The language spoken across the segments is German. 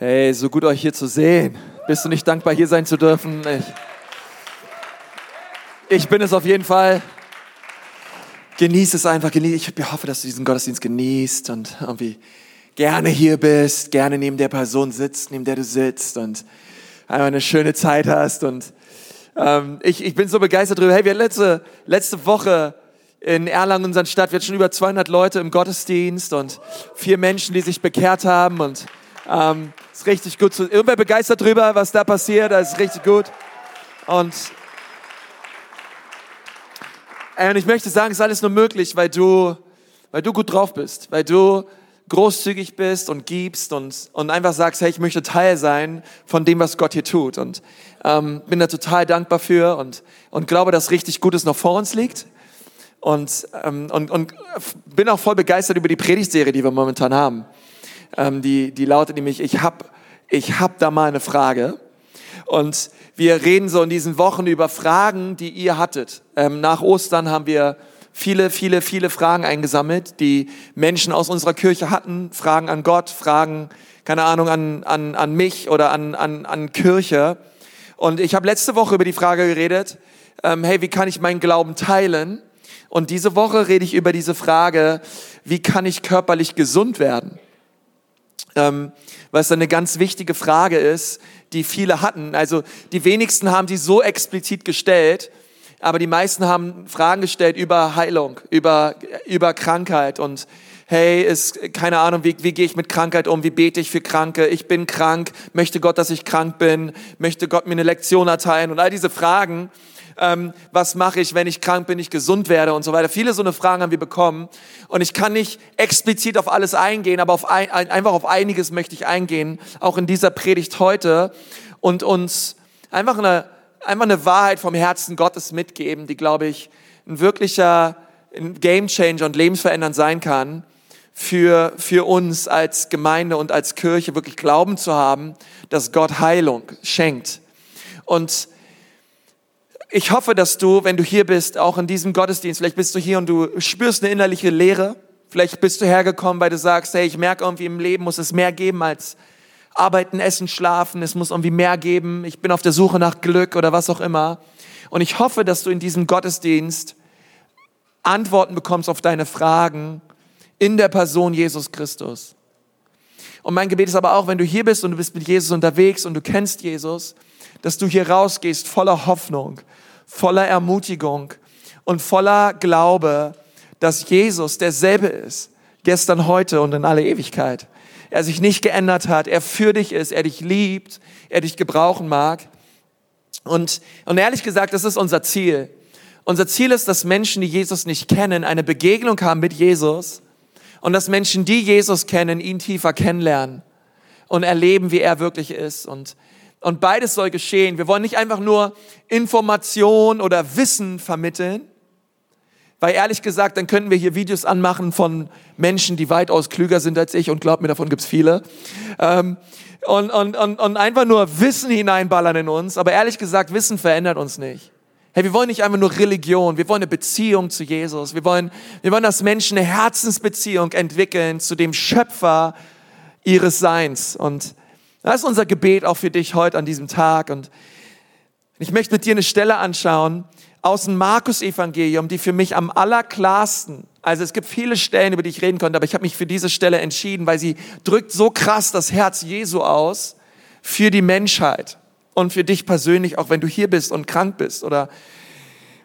Hey, so gut euch hier zu sehen. Bist du nicht dankbar, hier sein zu dürfen? Ich, ich bin es auf jeden Fall. Genieß es einfach. Genieß. Ich hoffe, dass du diesen Gottesdienst genießt und irgendwie gerne hier bist, gerne neben der Person sitzt, neben der du sitzt und einfach eine schöne Zeit hast. Und ähm, ich, ich bin so begeistert darüber. Hey, wir letzte, letzte Woche in Erlangen, unserer Stadt, wir hatten schon über 200 Leute im Gottesdienst und vier Menschen, die sich bekehrt haben und ähm, ist richtig gut. Zu, irgendwer begeistert drüber, was da passiert. Das ist richtig gut. Und, äh, und ich möchte sagen, es ist alles nur möglich, weil du, weil du gut drauf bist, weil du großzügig bist und gibst und, und einfach sagst, hey, ich möchte Teil sein von dem, was Gott hier tut. Und ähm, bin da total dankbar für und, und glaube, dass richtig Gutes noch vor uns liegt. Und, ähm, und, und bin auch voll begeistert über die Predigtserie, die wir momentan haben. Ähm, die, die lautet nämlich, ich hab, ich hab da mal eine Frage. Und wir reden so in diesen Wochen über Fragen, die ihr hattet. Ähm, nach Ostern haben wir viele, viele, viele Fragen eingesammelt, die Menschen aus unserer Kirche hatten. Fragen an Gott, Fragen, keine Ahnung, an, an, an mich oder an, an, an Kirche. Und ich habe letzte Woche über die Frage geredet, ähm, hey, wie kann ich meinen Glauben teilen? Und diese Woche rede ich über diese Frage, wie kann ich körperlich gesund werden? Ähm, was eine ganz wichtige Frage ist, die viele hatten. Also die wenigsten haben die so explizit gestellt, aber die meisten haben Fragen gestellt über Heilung, über, über Krankheit. Und hey, ist keine Ahnung, wie, wie gehe ich mit Krankheit um, wie bete ich für Kranke, ich bin krank, möchte Gott, dass ich krank bin, möchte Gott mir eine Lektion erteilen? Und all diese Fragen ähm, was mache ich, wenn ich krank bin, ich gesund werde und so weiter. Viele so eine Fragen haben wir bekommen und ich kann nicht explizit auf alles eingehen, aber auf ein, einfach auf einiges möchte ich eingehen, auch in dieser Predigt heute und uns einfach eine, einfach eine Wahrheit vom Herzen Gottes mitgeben, die, glaube ich, ein wirklicher ein Game Changer und lebensverändernd sein kann für, für uns als Gemeinde und als Kirche wirklich Glauben zu haben, dass Gott Heilung schenkt. Und ich hoffe, dass du, wenn du hier bist, auch in diesem Gottesdienst, vielleicht bist du hier und du spürst eine innerliche Leere. Vielleicht bist du hergekommen, weil du sagst, hey, ich merke irgendwie im Leben muss es mehr geben als arbeiten, essen, schlafen. Es muss irgendwie mehr geben. Ich bin auf der Suche nach Glück oder was auch immer. Und ich hoffe, dass du in diesem Gottesdienst Antworten bekommst auf deine Fragen in der Person Jesus Christus. Und mein Gebet ist aber auch, wenn du hier bist und du bist mit Jesus unterwegs und du kennst Jesus, dass du hier rausgehst voller Hoffnung, voller Ermutigung und voller Glaube, dass Jesus derselbe ist, gestern, heute und in alle Ewigkeit. Er sich nicht geändert hat, er für dich ist, er dich liebt, er dich gebrauchen mag. Und, und ehrlich gesagt, das ist unser Ziel. Unser Ziel ist, dass Menschen, die Jesus nicht kennen, eine Begegnung haben mit Jesus und dass Menschen, die Jesus kennen, ihn tiefer kennenlernen und erleben, wie er wirklich ist. Und und beides soll geschehen. Wir wollen nicht einfach nur Information oder Wissen vermitteln, weil ehrlich gesagt, dann könnten wir hier Videos anmachen von Menschen, die weitaus klüger sind als ich und glaubt mir, davon gibt's viele. Ähm, und, und, und, und einfach nur Wissen hineinballern in uns. Aber ehrlich gesagt, Wissen verändert uns nicht. Hey, wir wollen nicht einfach nur Religion, wir wollen eine Beziehung zu Jesus. Wir wollen, wir wollen, dass Menschen eine Herzensbeziehung entwickeln zu dem Schöpfer ihres Seins. Und das ist unser Gebet auch für dich heute an diesem Tag. Und ich möchte mit dir eine Stelle anschauen aus dem Markus-Evangelium, die für mich am allerklarsten, also es gibt viele Stellen, über die ich reden konnte, aber ich habe mich für diese Stelle entschieden, weil sie drückt so krass das Herz Jesu aus für die Menschheit und für dich persönlich, auch wenn du hier bist und krank bist oder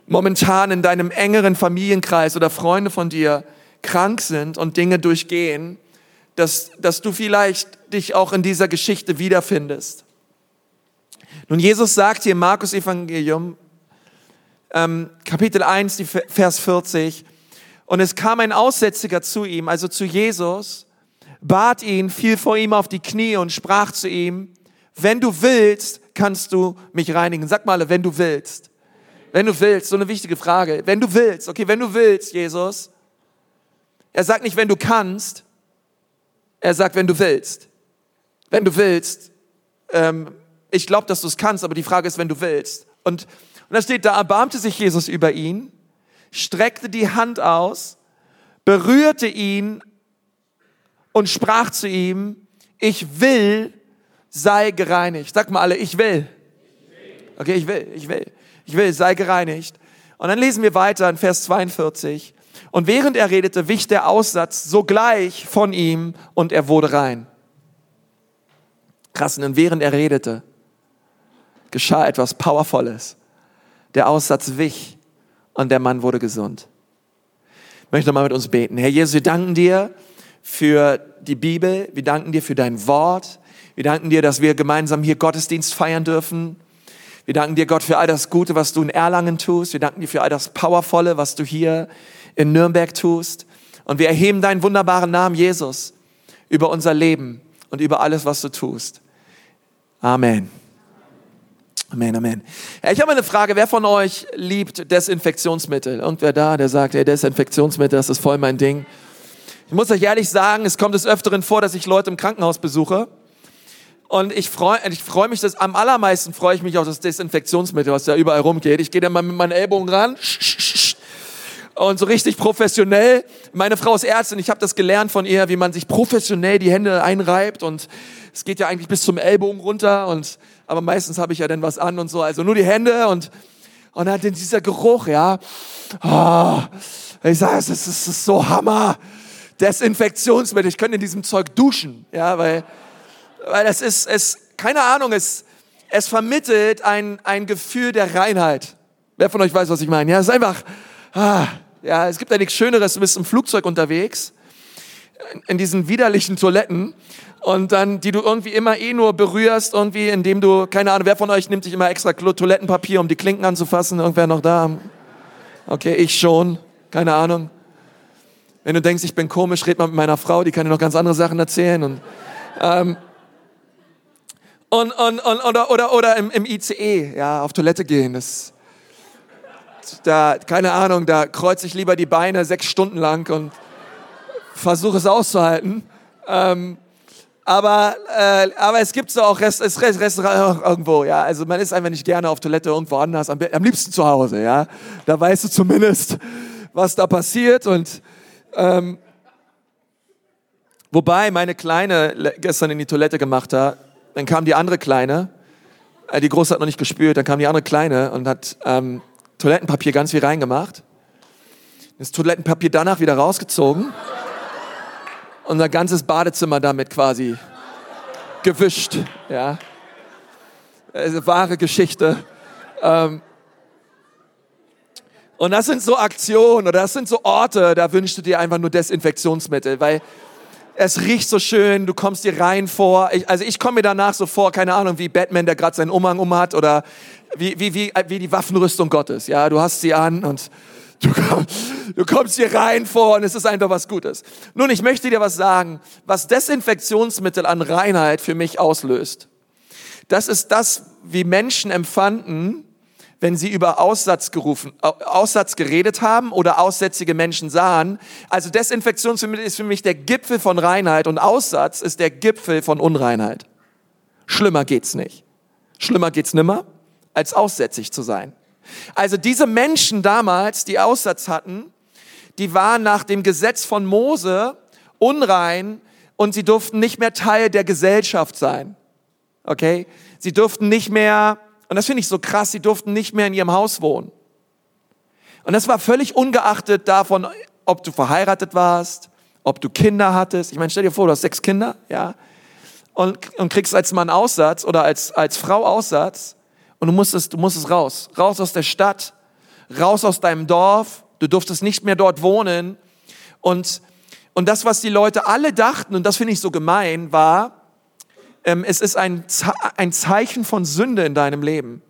momentan in deinem engeren Familienkreis oder Freunde von dir krank sind und Dinge durchgehen dass, dass du vielleicht dich auch in dieser Geschichte wiederfindest. Nun, Jesus sagt hier im Markus Evangelium, ähm, Kapitel 1, die Vers 40, und es kam ein Aussätziger zu ihm, also zu Jesus, bat ihn, fiel vor ihm auf die Knie und sprach zu ihm, wenn du willst, kannst du mich reinigen. Sag mal, wenn du willst. Wenn du willst, so eine wichtige Frage. Wenn du willst, okay, wenn du willst, Jesus. Er sagt nicht, wenn du kannst, er sagt, wenn du willst. Wenn du willst. Ähm, ich glaube, dass du es kannst, aber die Frage ist, wenn du willst. Und, und da steht, da erbarmte sich Jesus über ihn, streckte die Hand aus, berührte ihn und sprach zu ihm, ich will, sei gereinigt. Sag mal alle, ich will. Okay, ich will, ich will, ich will, sei gereinigt. Und dann lesen wir weiter in Vers 42. Und während er redete, wich der Aussatz sogleich von ihm und er wurde rein. Krass, und während er redete, geschah etwas Powervolles. Der Aussatz wich und der Mann wurde gesund. Ich möchte mal mit uns beten. Herr Jesus, wir danken dir für die Bibel. Wir danken dir für dein Wort. Wir danken dir, dass wir gemeinsam hier Gottesdienst feiern dürfen. Wir danken dir, Gott, für all das Gute, was du in Erlangen tust. Wir danken dir für all das Powervolle, was du hier in Nürnberg tust. Und wir erheben deinen wunderbaren Namen, Jesus, über unser Leben und über alles, was du tust. Amen. Amen, Amen. Ich habe eine Frage. Wer von euch liebt Desinfektionsmittel? Irgendwer da, der sagt, hey, Desinfektionsmittel, das ist voll mein Ding. Ich muss euch ehrlich sagen, es kommt des Öfteren vor, dass ich Leute im Krankenhaus besuche. Und ich freue ich freu mich, dass am allermeisten freue ich mich auf das Desinfektionsmittel, was da überall rumgeht. Ich gehe da mal mit meinen Ellbogen ran und so richtig professionell. Meine Frau ist Ärztin, ich habe das gelernt von ihr, wie man sich professionell die Hände einreibt und es geht ja eigentlich bis zum Ellbogen runter und aber meistens habe ich ja dann was an und so, also nur die Hände und und dann dieser Geruch, ja. Oh, ich sage, es ist, ist so Hammer. Desinfektionsmittel, ich könnte in diesem Zeug duschen, ja, weil weil es ist es keine Ahnung, es es vermittelt ein ein Gefühl der Reinheit. Wer von euch weiß, was ich meine? Ja, es ist einfach ah, ja, es gibt ja nichts Schöneres, du bist im Flugzeug unterwegs in diesen widerlichen Toiletten und dann, die du irgendwie immer eh nur berührst, irgendwie, indem du, keine Ahnung, wer von euch nimmt sich immer extra Toilettenpapier, um die Klinken anzufassen? Irgendwer noch da? Okay, ich schon, keine Ahnung. Wenn du denkst, ich bin komisch, red mal mit meiner Frau, die kann dir noch ganz andere Sachen erzählen und, ähm, und, und, und oder, oder, oder im, im ICE, ja, auf Toilette gehen, das, da, keine Ahnung, da kreuze ich lieber die Beine sechs Stunden lang und versuche es auszuhalten. Ähm, aber, äh, aber es gibt so auch Rest, Rest, Rest, irgendwo, ja. Also man ist einfach nicht gerne auf Toilette irgendwo anders, am, am liebsten zu Hause, ja. Da weißt du zumindest, was da passiert und ähm, wobei meine Kleine gestern in die Toilette gemacht hat, dann kam die andere Kleine, äh, die Große hat noch nicht gespürt, dann kam die andere Kleine und hat ähm, Toilettenpapier ganz viel reingemacht, das Toilettenpapier danach wieder rausgezogen unser ganzes Badezimmer damit quasi gewischt. Ja, also wahre Geschichte. Ähm, und das sind so Aktionen oder das sind so Orte, da wünschst du dir einfach nur Desinfektionsmittel, weil es riecht so schön, du kommst dir rein vor. Ich, also ich komme mir danach so vor, keine Ahnung, wie Batman, der gerade seinen Umhang um hat oder wie, wie, wie, wie die Waffenrüstung Gottes. Ja, du hast sie an und Du, komm, du kommst hier rein vor und es ist einfach was Gutes. Nun, ich möchte dir was sagen, was Desinfektionsmittel an Reinheit für mich auslöst. Das ist das, wie Menschen empfanden, wenn sie über Aussatz gerufen, Aussatz geredet haben oder aussätzige Menschen sahen. Also Desinfektionsmittel ist für mich der Gipfel von Reinheit und Aussatz ist der Gipfel von Unreinheit. Schlimmer geht's nicht. Schlimmer geht's nimmer, als aussätzig zu sein. Also diese Menschen damals, die Aussatz hatten, die waren nach dem Gesetz von Mose unrein und sie durften nicht mehr Teil der Gesellschaft sein. Okay? Sie durften nicht mehr, und das finde ich so krass, sie durften nicht mehr in ihrem Haus wohnen. Und das war völlig ungeachtet davon, ob du verheiratet warst, ob du Kinder hattest. Ich meine, stell dir vor, du hast sechs Kinder, ja, und, und kriegst als Mann Aussatz oder als, als Frau Aussatz und du musstest, du musstest raus. Raus aus der Stadt, raus aus deinem Dorf. Du durftest nicht mehr dort wohnen. Und, und das, was die Leute alle dachten, und das finde ich so gemein, war, es ist ein, ein Zeichen von Sünde in deinem Leben.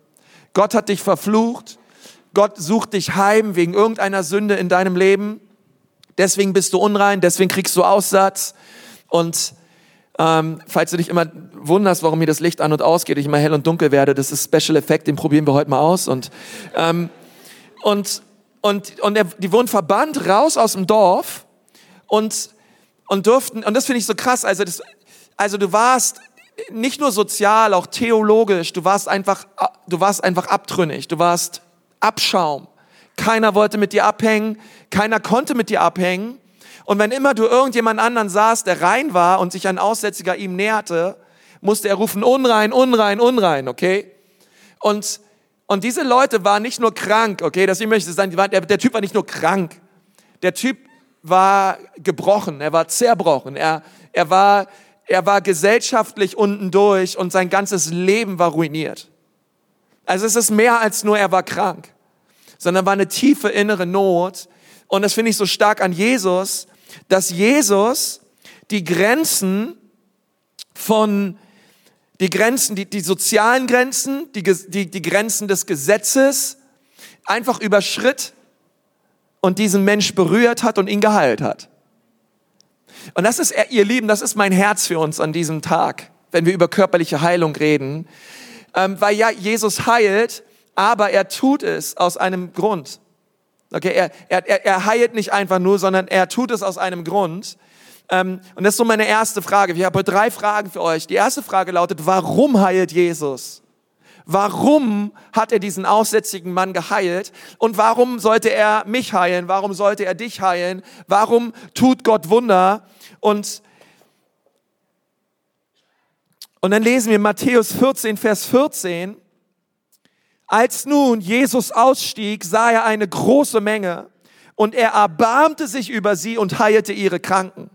Gott hat dich verflucht. Gott sucht dich heim wegen irgendeiner Sünde in deinem Leben. Deswegen bist du unrein, deswegen kriegst du Aussatz. Und ähm, falls du dich immer wunderst, warum hier das Licht an und ausgeht, ich immer hell und dunkel werde, das ist Special Effekt, den probieren wir heute mal aus. Und, ähm, und, und, und er, die wurden verbannt raus aus dem Dorf und, und durften, und das finde ich so krass, also, das, also du warst nicht nur sozial, auch theologisch, du warst einfach, du warst einfach abtrünnig, du warst Abschaum. Keiner wollte mit dir abhängen, keiner konnte mit dir abhängen. Und wenn immer du irgendjemand anderen sahst, der rein war und sich ein Aussätziger ihm näherte, musste er rufen, unrein, unrein, unrein, okay? Und, und diese Leute waren nicht nur krank, okay? Deswegen möchte ich sagen, der, der Typ war nicht nur krank. Der Typ war gebrochen, er war zerbrochen, er, er war, er war gesellschaftlich unten durch und sein ganzes Leben war ruiniert. Also es ist mehr als nur, er war krank, sondern war eine tiefe innere Not. Und das finde ich so stark an Jesus, dass Jesus die Grenzen von, die Grenzen, die, die sozialen Grenzen, die, die, die Grenzen des Gesetzes einfach überschritt und diesen Mensch berührt hat und ihn geheilt hat. Und das ist, ihr Lieben, das ist mein Herz für uns an diesem Tag, wenn wir über körperliche Heilung reden. Ähm, weil ja, Jesus heilt, aber er tut es aus einem Grund. Okay, er, er, er heilt nicht einfach nur, sondern er tut es aus einem Grund. Ähm, und das ist so meine erste Frage. Ich habe drei Fragen für euch. Die erste Frage lautet, warum heilt Jesus? Warum hat er diesen aussätzigen Mann geheilt? Und warum sollte er mich heilen? Warum sollte er dich heilen? Warum tut Gott Wunder? Und, und dann lesen wir Matthäus 14, Vers 14. Als nun Jesus ausstieg, sah er eine große Menge und er erbarmte sich über sie und heilte ihre Kranken.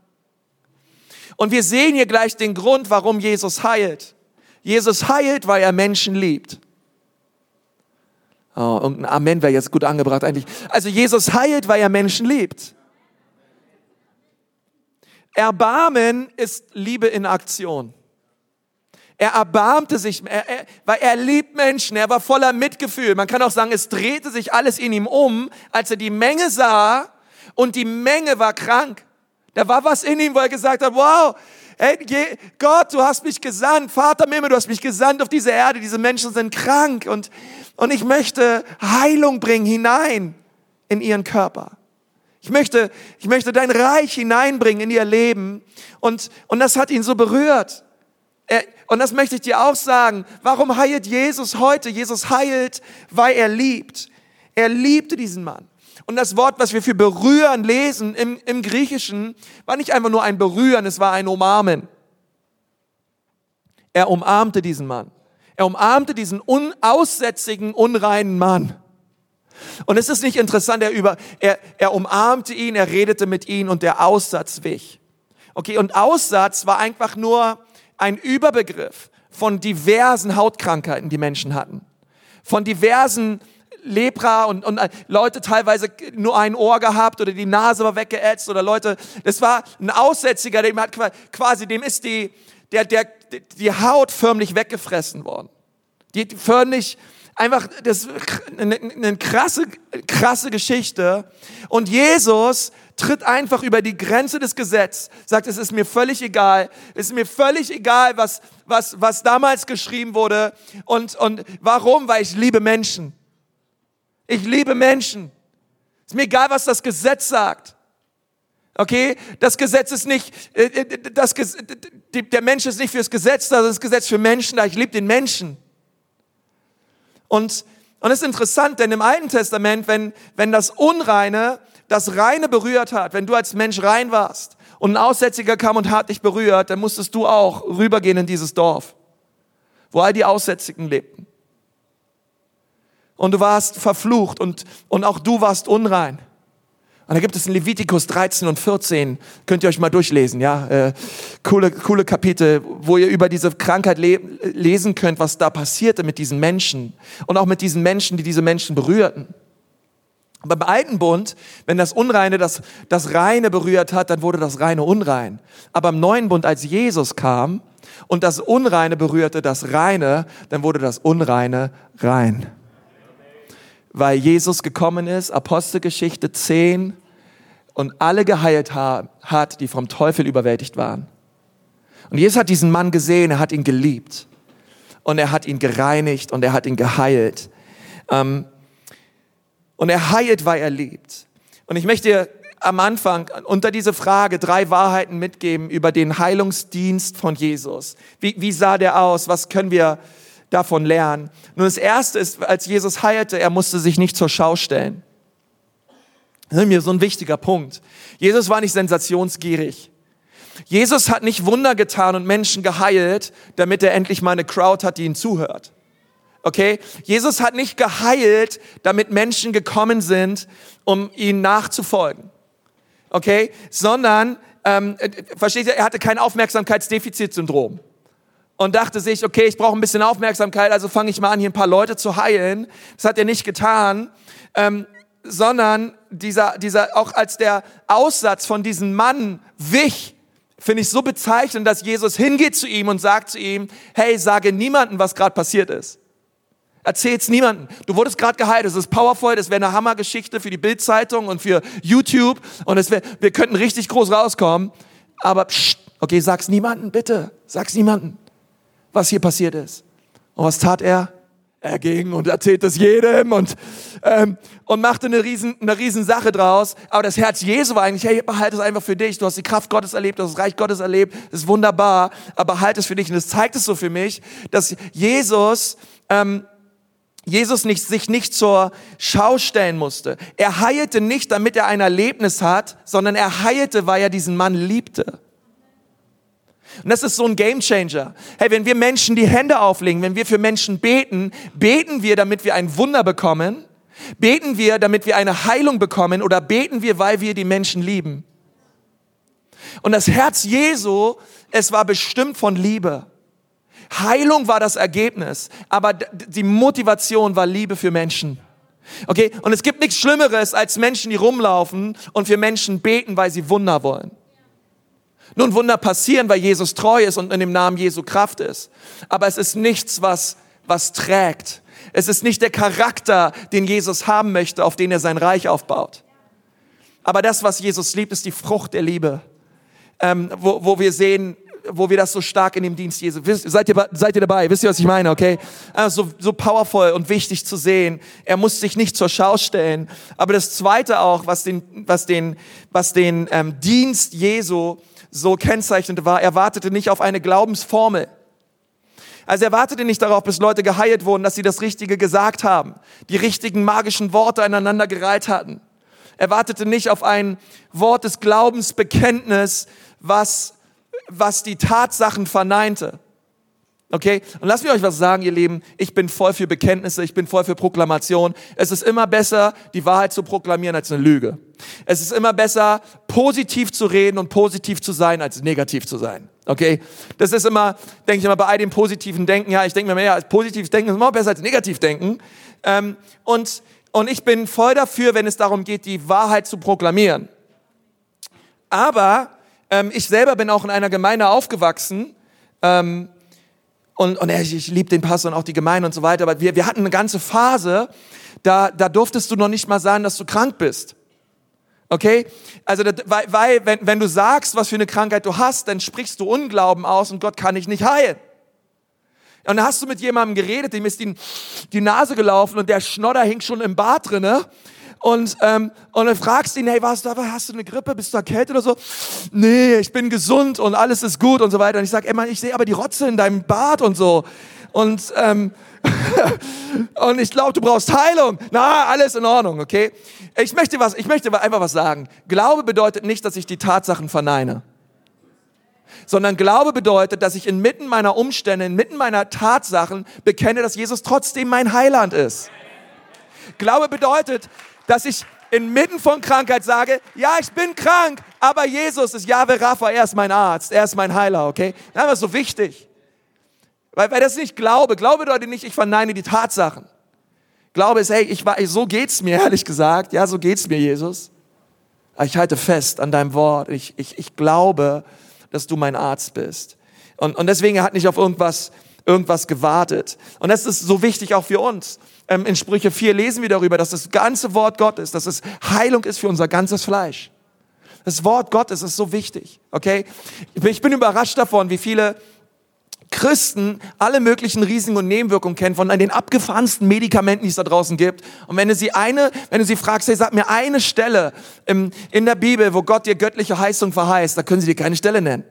Und wir sehen hier gleich den Grund, warum Jesus heilt. Jesus heilt, weil er Menschen liebt. Oh, irgendein Amen wäre jetzt gut angebracht eigentlich. Also Jesus heilt, weil er Menschen liebt. Erbarmen ist Liebe in Aktion. Er erbarmte sich, er, er, weil er liebt Menschen, er war voller Mitgefühl. Man kann auch sagen, es drehte sich alles in ihm um, als er die Menge sah und die Menge war krank. Da war was in ihm, wo er gesagt hat, wow, hey, Gott, du hast mich gesandt, Vater Mimmel, du hast mich gesandt auf diese Erde, diese Menschen sind krank und, und ich möchte Heilung bringen hinein in ihren Körper. Ich möchte, ich möchte dein Reich hineinbringen in ihr Leben und, und das hat ihn so berührt. Er, und das möchte ich dir auch sagen. Warum heilt Jesus heute? Jesus heilt, weil er liebt. Er liebte diesen Mann. Und das Wort, was wir für berühren lesen im, im Griechischen, war nicht einfach nur ein Berühren, es war ein Umarmen. Er umarmte diesen Mann. Er umarmte diesen unaussätzigen, unreinen Mann. Und es ist nicht interessant, er, über, er, er umarmte ihn, er redete mit ihm und der Aussatz wich. Okay, und Aussatz war einfach nur ein Überbegriff von diversen Hautkrankheiten, die Menschen hatten. Von diversen Lepra und, und äh, Leute teilweise nur ein Ohr gehabt oder die Nase war weggeätzt oder Leute, das war ein Aussätziger, dem hat quasi, dem ist die, der, der, die Haut förmlich weggefressen worden. Die förmlich, einfach, das eine, eine krasse, krasse Geschichte. Und Jesus tritt einfach über die Grenze des Gesetzes, sagt, es ist mir völlig egal, es ist mir völlig egal, was, was, was damals geschrieben wurde. Und, und warum? Weil ich liebe Menschen. Ich liebe Menschen. Ist mir egal, was das Gesetz sagt. Okay? Das Gesetz ist nicht, äh, äh, das, der Mensch ist nicht fürs Gesetz da, das Gesetz für Menschen da. Ich liebe den Menschen. Und, und es ist interessant, denn im Alten Testament, wenn, wenn das Unreine das Reine berührt hat, wenn du als Mensch rein warst und ein Aussätziger kam und hat dich berührt, dann musstest du auch rübergehen in dieses Dorf, wo all die Aussätzigen lebten. Und du warst verflucht und, und auch du warst unrein. Und da gibt es in Levitikus 13 und 14, könnt ihr euch mal durchlesen, ja, äh, coole, coole Kapitel, wo ihr über diese Krankheit le lesen könnt, was da passierte mit diesen Menschen und auch mit diesen Menschen, die diese Menschen berührten. Beim alten Bund, wenn das Unreine das, das Reine berührt hat, dann wurde das Reine unrein. Aber im neuen Bund, als Jesus kam und das Unreine berührte das Reine, dann wurde das Unreine rein. Weil Jesus gekommen ist, Apostelgeschichte 10, und alle geheilt hat, die vom Teufel überwältigt waren. Und Jesus hat diesen Mann gesehen, er hat ihn geliebt. Und er hat ihn gereinigt und er hat ihn geheilt. Ähm, und er heilt, weil er liebt. Und ich möchte am Anfang unter diese Frage drei Wahrheiten mitgeben über den Heilungsdienst von Jesus. Wie, wie sah der aus? Was können wir davon lernen? Nun, das erste ist, als Jesus heilte, er musste sich nicht zur Schau stellen. Das ist mir so ein wichtiger Punkt. Jesus war nicht sensationsgierig. Jesus hat nicht Wunder getan und Menschen geheilt, damit er endlich mal eine Crowd hat, die ihn zuhört. Okay? Jesus hat nicht geheilt, damit Menschen gekommen sind, um ihm nachzufolgen. Okay? Sondern, ähm, äh, versteht ihr, er hatte kein Aufmerksamkeitsdefizitsyndrom und dachte sich, okay, ich brauche ein bisschen Aufmerksamkeit, also fange ich mal an, hier ein paar Leute zu heilen. Das hat er nicht getan, ähm, sondern dieser, dieser, auch als der Aussatz von diesem Mann wich, finde ich so bezeichnend, dass Jesus hingeht zu ihm und sagt zu ihm, hey, sage niemandem, was gerade passiert ist. Erzähl's niemandem. Du wurdest gerade geheilt. Es ist powerful. Das wäre eine Hammergeschichte für die Bildzeitung und für YouTube. Und es wär, wir könnten richtig groß rauskommen. Aber pst, okay, sag's niemandem, bitte. Sag's niemandem, was hier passiert ist. Und was tat er? Er ging und erzählt es jedem und, ähm, und machte eine riesen, eine riesen Sache draus. Aber das Herz Jesu war eigentlich, hey, behalte es einfach für dich. Du hast die Kraft Gottes erlebt, du hast das Reich Gottes erlebt. Das ist wunderbar, aber behalte es für dich. Und das zeigt es so für mich, dass Jesus, ähm, Jesus nicht, sich nicht zur Schau stellen musste. Er heilte nicht, damit er ein Erlebnis hat, sondern er heilte, weil er diesen Mann liebte. Und das ist so ein Gamechanger. Hey, wenn wir Menschen die Hände auflegen, wenn wir für Menschen beten, beten wir, damit wir ein Wunder bekommen? Beten wir, damit wir eine Heilung bekommen? Oder beten wir, weil wir die Menschen lieben? Und das Herz Jesu, es war bestimmt von Liebe. Heilung war das Ergebnis, aber die Motivation war Liebe für Menschen. Okay? Und es gibt nichts Schlimmeres als Menschen, die rumlaufen und für Menschen beten, weil sie Wunder wollen. Nun, Wunder passieren, weil Jesus treu ist und in dem Namen Jesu Kraft ist. Aber es ist nichts, was, was trägt. Es ist nicht der Charakter, den Jesus haben möchte, auf den er sein Reich aufbaut. Aber das, was Jesus liebt, ist die Frucht der Liebe. Ähm, wo, wo wir sehen, wo wir das so stark in dem Dienst Jesu, seid ihr, seid ihr dabei? Wisst ihr, was ich meine, okay? Also so, so powerful und wichtig zu sehen. Er muss sich nicht zur Schau stellen. Aber das Zweite auch, was den, was den, was den ähm, Dienst Jesu so kennzeichnete, war, er wartete nicht auf eine Glaubensformel. Also er wartete nicht darauf, bis Leute geheilt wurden, dass sie das Richtige gesagt haben, die richtigen magischen Worte aneinander gereiht hatten. Er wartete nicht auf ein Wort des Glaubensbekenntnis, was, was die Tatsachen verneinte. Okay? Und lasst mich euch was sagen, ihr Lieben. Ich bin voll für Bekenntnisse, ich bin voll für Proklamation. Es ist immer besser, die Wahrheit zu proklamieren als eine Lüge. Es ist immer besser, positiv zu reden und positiv zu sein, als negativ zu sein. Okay? Das ist immer, denke ich immer, bei all dem positiven Denken, ja, ich denke mir mehr, als positives Denken ist immer besser als negativ denken. Ähm, und, und ich bin voll dafür, wenn es darum geht, die Wahrheit zu proklamieren. Aber ähm, ich selber bin auch in einer Gemeinde aufgewachsen, ähm, und, und ich, ich liebe den Pastor und auch die Gemeinde und so weiter, aber wir, wir hatten eine ganze Phase, da, da durftest du noch nicht mal sagen, dass du krank bist. Okay? Also, weil, weil wenn, wenn du sagst, was für eine Krankheit du hast, dann sprichst du Unglauben aus und Gott kann dich nicht heilen. Und dann hast du mit jemandem geredet, dem ist die, die Nase gelaufen und der Schnodder hing schon im Bad drinne und, ähm, und dann fragst du ihn, hey, was, hast du eine Grippe, bist du erkältet oder so? Nee, ich bin gesund und alles ist gut und so weiter. Und ich sag, ey, Mann, ich sehe aber die Rotze in deinem Bart und so. Und, ähm, und ich glaube, du brauchst Heilung. Na, alles in Ordnung, okay? Ich möchte was, ich möchte einfach was sagen. Glaube bedeutet nicht, dass ich die Tatsachen verneine sondern Glaube bedeutet, dass ich inmitten meiner Umstände, inmitten meiner Tatsachen bekenne, dass Jesus trotzdem mein Heiland ist. Glaube bedeutet, dass ich inmitten von Krankheit sage, ja, ich bin krank, aber Jesus ist Jahwe Rapha, er ist mein Arzt, er ist mein Heiler, okay? Das ist so wichtig. Weil, weil das nicht Glaube. Glaube bedeutet nicht, ich verneine die Tatsachen. Glaube ist, hey, ich so geht's mir, ehrlich gesagt. Ja, so geht's mir, Jesus. Ich halte fest an deinem Wort. Ich, ich, ich glaube, dass du mein Arzt bist. Und, und deswegen hat nicht auf irgendwas, irgendwas gewartet. Und das ist so wichtig auch für uns ähm, in Sprüche 4 lesen wir darüber, dass das ganze Wort Gottes, dass es Heilung ist für unser ganzes Fleisch. Das Wort Gottes ist so wichtig, okay? Ich bin überrascht davon, wie viele Christen alle möglichen Risiken und Nebenwirkungen kennen von den abgefahrensten Medikamenten, die es da draußen gibt. Und wenn du sie eine, wenn du sie fragst, hey, sag mir eine Stelle im, in der Bibel, wo Gott dir göttliche Heilung verheißt, da können sie dir keine Stelle nennen.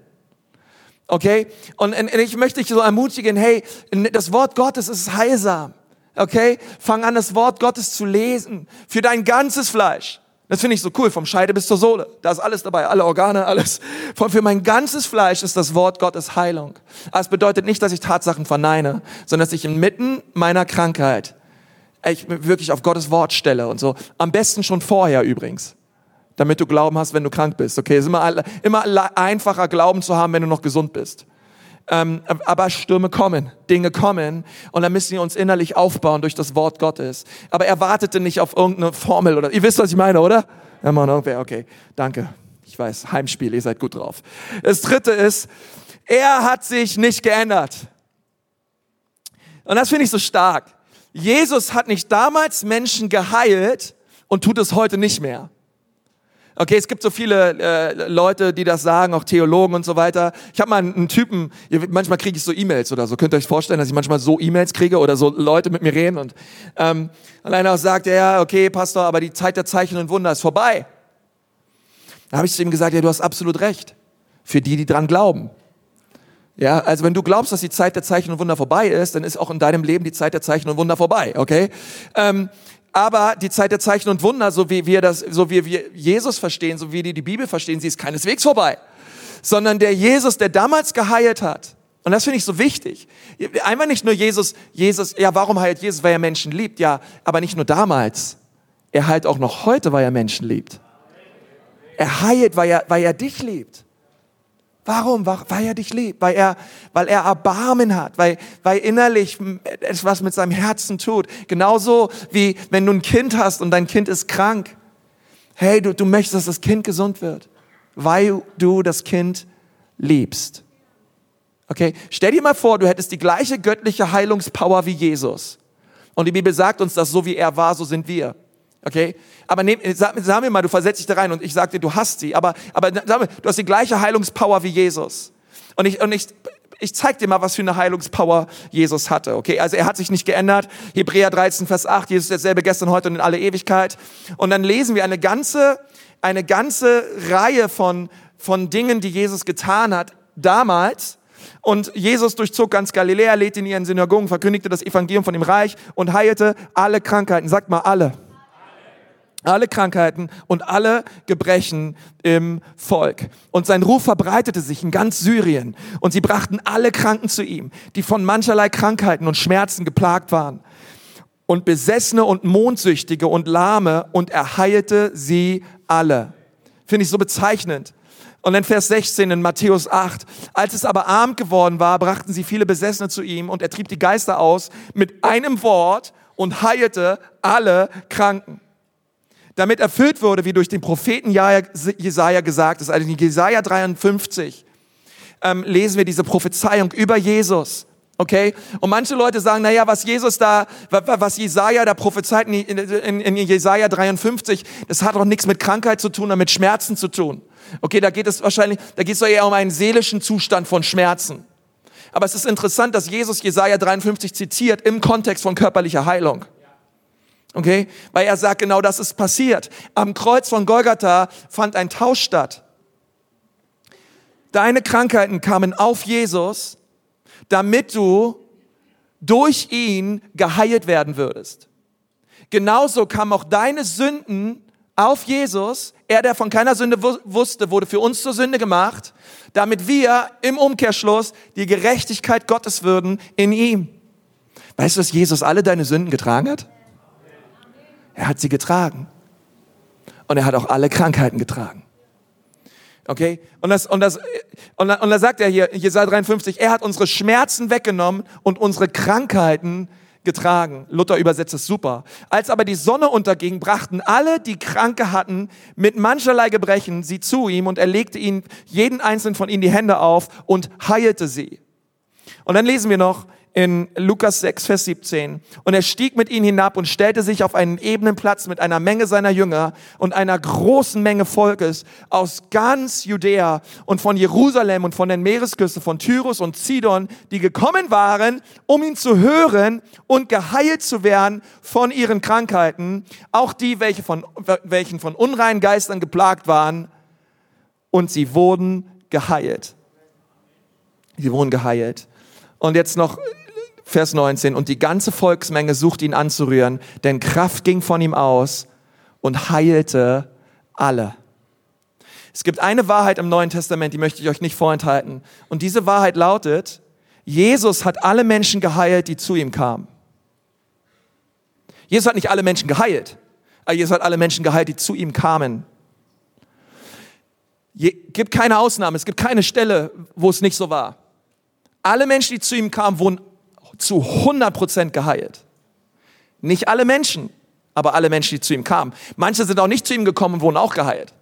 Okay? Und ich möchte dich so ermutigen, hey, das Wort Gottes ist heilsam. Okay? Fang an, das Wort Gottes zu lesen. Für dein ganzes Fleisch. Das finde ich so cool, vom Scheide bis zur Sohle. Da ist alles dabei, alle Organe, alles. Für mein ganzes Fleisch ist das Wort Gottes Heilung. Aber es bedeutet nicht, dass ich Tatsachen verneine, sondern dass ich inmitten meiner Krankheit ich wirklich auf Gottes Wort stelle und so. Am besten schon vorher übrigens, damit du Glauben hast, wenn du krank bist. Okay, es ist immer, immer einfacher, Glauben zu haben, wenn du noch gesund bist. Ähm, aber Stürme kommen, Dinge kommen und dann müssen wir uns innerlich aufbauen durch das Wort Gottes. Aber er wartete nicht auf irgendeine Formel oder, ihr wisst, was ich meine, oder? Ja, man, irgendwer, okay, danke. Ich weiß, Heimspiel, ihr seid gut drauf. Das dritte ist, er hat sich nicht geändert. Und das finde ich so stark. Jesus hat nicht damals Menschen geheilt und tut es heute nicht mehr. Okay, es gibt so viele äh, Leute, die das sagen, auch Theologen und so weiter. Ich habe mal einen, Typen, manchmal kriege ich so E-Mails oder so. Könnt ihr euch vorstellen, dass ich manchmal so E-Mails kriege oder so Leute mit mir reden und ähm, und einer auch sagt, ja, okay, Pastor, aber die Zeit der Zeichen und Wunder ist vorbei. Da habe ich zu ihm gesagt, ja, du hast absolut recht. Für die, die dran glauben. Ja, also wenn du glaubst, dass die Zeit der Zeichen und Wunder vorbei ist, dann ist auch in deinem Leben die Zeit der Zeichen und Wunder vorbei, okay? Ähm, aber die Zeit der Zeichen und Wunder, so wie wir das, so wie wir Jesus verstehen, so wie die die Bibel verstehen, sie ist keineswegs vorbei. Sondern der Jesus, der damals geheilt hat, und das finde ich so wichtig. Einmal nicht nur Jesus, Jesus, ja, warum heilt Jesus? Weil er Menschen liebt. Ja, aber nicht nur damals. Er heilt auch noch heute, weil er Menschen liebt. Er heilt, weil er, weil er dich liebt. Warum? Weil er dich liebt, weil er, weil er Erbarmen hat, weil, weil innerlich etwas mit seinem Herzen tut. Genauso wie wenn du ein Kind hast und dein Kind ist krank. Hey, du, du möchtest, dass das Kind gesund wird, weil du das Kind liebst. Okay? Stell dir mal vor, du hättest die gleiche göttliche Heilungspower wie Jesus. Und die Bibel sagt uns, dass so wie er war, so sind wir. Okay? Aber nehm, sag, sag mir mal, du versetzt dich da rein und ich sag dir, du hast sie. Aber, aber sag mir, du hast die gleiche Heilungspower wie Jesus. Und ich, und ich, ich zeig dir mal, was für eine Heilungspower Jesus hatte. Okay, also er hat sich nicht geändert. Hebräer 13, Vers 8, Jesus ist derselbe gestern, heute und in alle Ewigkeit. Und dann lesen wir eine ganze, eine ganze Reihe von, von Dingen, die Jesus getan hat damals. Und Jesus durchzog ganz Galiläa, lädt in ihren Synagogen, verkündigte das Evangelium von dem Reich und heilte alle Krankheiten. Sagt mal alle alle Krankheiten und alle Gebrechen im Volk. Und sein Ruf verbreitete sich in ganz Syrien. Und sie brachten alle Kranken zu ihm, die von mancherlei Krankheiten und Schmerzen geplagt waren. Und Besessene und Mondsüchtige und Lahme und er heilte sie alle. Finde ich so bezeichnend. Und in Vers 16 in Matthäus 8. Als es aber Abend geworden war, brachten sie viele Besessene zu ihm und er trieb die Geister aus mit einem Wort und heilte alle Kranken damit erfüllt wurde, wie durch den Propheten Jesaja gesagt ist. Also in Jesaja 53 ähm, lesen wir diese Prophezeiung über Jesus. Okay? Und manche Leute sagen, naja, was Jesus da, was Jesaja da prophezeit in, in, in Jesaja 53, das hat doch nichts mit Krankheit zu tun, sondern mit Schmerzen zu tun. Okay, da geht es wahrscheinlich, da geht es doch eher um einen seelischen Zustand von Schmerzen. Aber es ist interessant, dass Jesus Jesaja 53 zitiert im Kontext von körperlicher Heilung. Okay? Weil er sagt, genau das ist passiert. Am Kreuz von Golgatha fand ein Tausch statt. Deine Krankheiten kamen auf Jesus, damit du durch ihn geheilt werden würdest. Genauso kamen auch deine Sünden auf Jesus. Er, der von keiner Sünde wusste, wurde für uns zur Sünde gemacht, damit wir im Umkehrschluss die Gerechtigkeit Gottes würden in ihm. Weißt du, dass Jesus alle deine Sünden getragen hat? Er hat sie getragen. Und er hat auch alle Krankheiten getragen. Okay? Und das, und das, und, und da sagt er hier, Jesaja 53, er hat unsere Schmerzen weggenommen und unsere Krankheiten getragen. Luther übersetzt es super. Als aber die Sonne unterging, brachten alle, die Kranke hatten, mit mancherlei Gebrechen sie zu ihm und er legte ihnen, jeden einzelnen von ihnen die Hände auf und heilte sie. Und dann lesen wir noch, in Lukas 6, Vers 17. Und er stieg mit ihnen hinab und stellte sich auf einen ebenen Platz mit einer Menge seiner Jünger und einer großen Menge Volkes aus ganz Judäa und von Jerusalem und von den Meeresküsten von Tyrus und Sidon, die gekommen waren, um ihn zu hören und geheilt zu werden von ihren Krankheiten, auch die, welche von, welchen von unreinen Geistern geplagt waren, und sie wurden geheilt. Sie wurden geheilt. Und jetzt noch Vers 19. Und die ganze Volksmenge suchte ihn anzurühren, denn Kraft ging von ihm aus und heilte Alle. Es gibt eine Wahrheit im Neuen Testament, die möchte ich euch nicht vorenthalten. Und diese Wahrheit lautet, Jesus hat alle Menschen geheilt, die zu ihm kamen. Jesus hat nicht alle Menschen geheilt, aber Jesus hat alle Menschen geheilt, die zu ihm kamen. Es gibt keine Ausnahme, es gibt keine Stelle, wo es nicht so war. Alle Menschen, die zu ihm kamen, wurden zu 100% geheilt. Nicht alle Menschen, aber alle Menschen, die zu ihm kamen. Manche sind auch nicht zu ihm gekommen und wurden auch geheilt.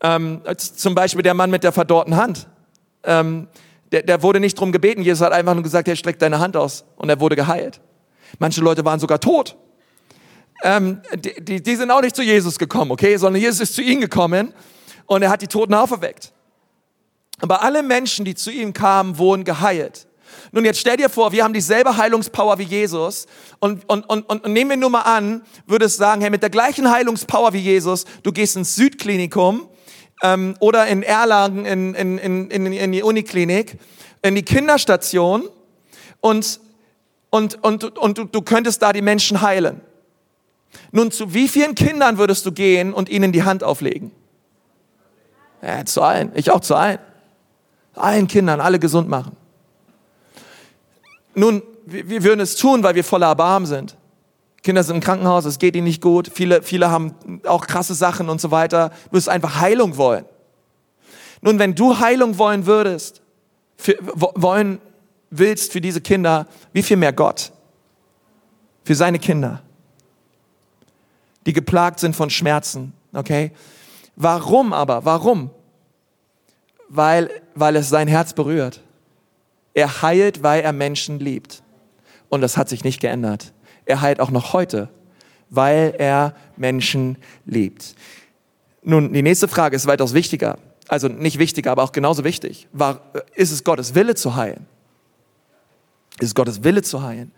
Ähm, zum Beispiel der Mann mit der verdorrten Hand. Ähm, der, der wurde nicht drum gebeten. Jesus hat einfach nur gesagt, hey, streck deine Hand aus. Und er wurde geheilt. Manche Leute waren sogar tot. Ähm, die, die, die sind auch nicht zu Jesus gekommen, okay? Sondern Jesus ist zu ihnen gekommen und er hat die Toten auferweckt. Aber alle Menschen, die zu ihm kamen, wurden geheilt. Nun, jetzt stell dir vor, wir haben dieselbe Heilungspower wie Jesus und, und, und, und nehmen wir nur mal an, würdest sagen, hey, mit der gleichen Heilungspower wie Jesus, du gehst ins Südklinikum ähm, oder in Erlangen in, in, in, in, in die Uniklinik, in die Kinderstation und, und, und, und du, du könntest da die Menschen heilen. Nun, zu wie vielen Kindern würdest du gehen und ihnen die Hand auflegen? Ja, zu allen. Ich auch zu allen. Allen Kindern, alle gesund machen. Nun, wir würden es tun, weil wir voller Erbarmen sind. Kinder sind im Krankenhaus, es geht ihnen nicht gut. Viele, viele haben auch krasse Sachen und so weiter. Du wirst einfach Heilung wollen. Nun, wenn du Heilung wollen würdest, für, wollen willst für diese Kinder, wie viel mehr Gott? Für seine Kinder, die geplagt sind von Schmerzen, okay? Warum aber? Warum? Weil, weil es sein Herz berührt. Er heilt, weil er Menschen liebt. Und das hat sich nicht geändert. Er heilt auch noch heute, weil er Menschen liebt. Nun, die nächste Frage ist weitaus wichtiger. Also nicht wichtiger, aber auch genauso wichtig. War, ist es Gottes Wille zu heilen? Ist es Gottes Wille zu heilen?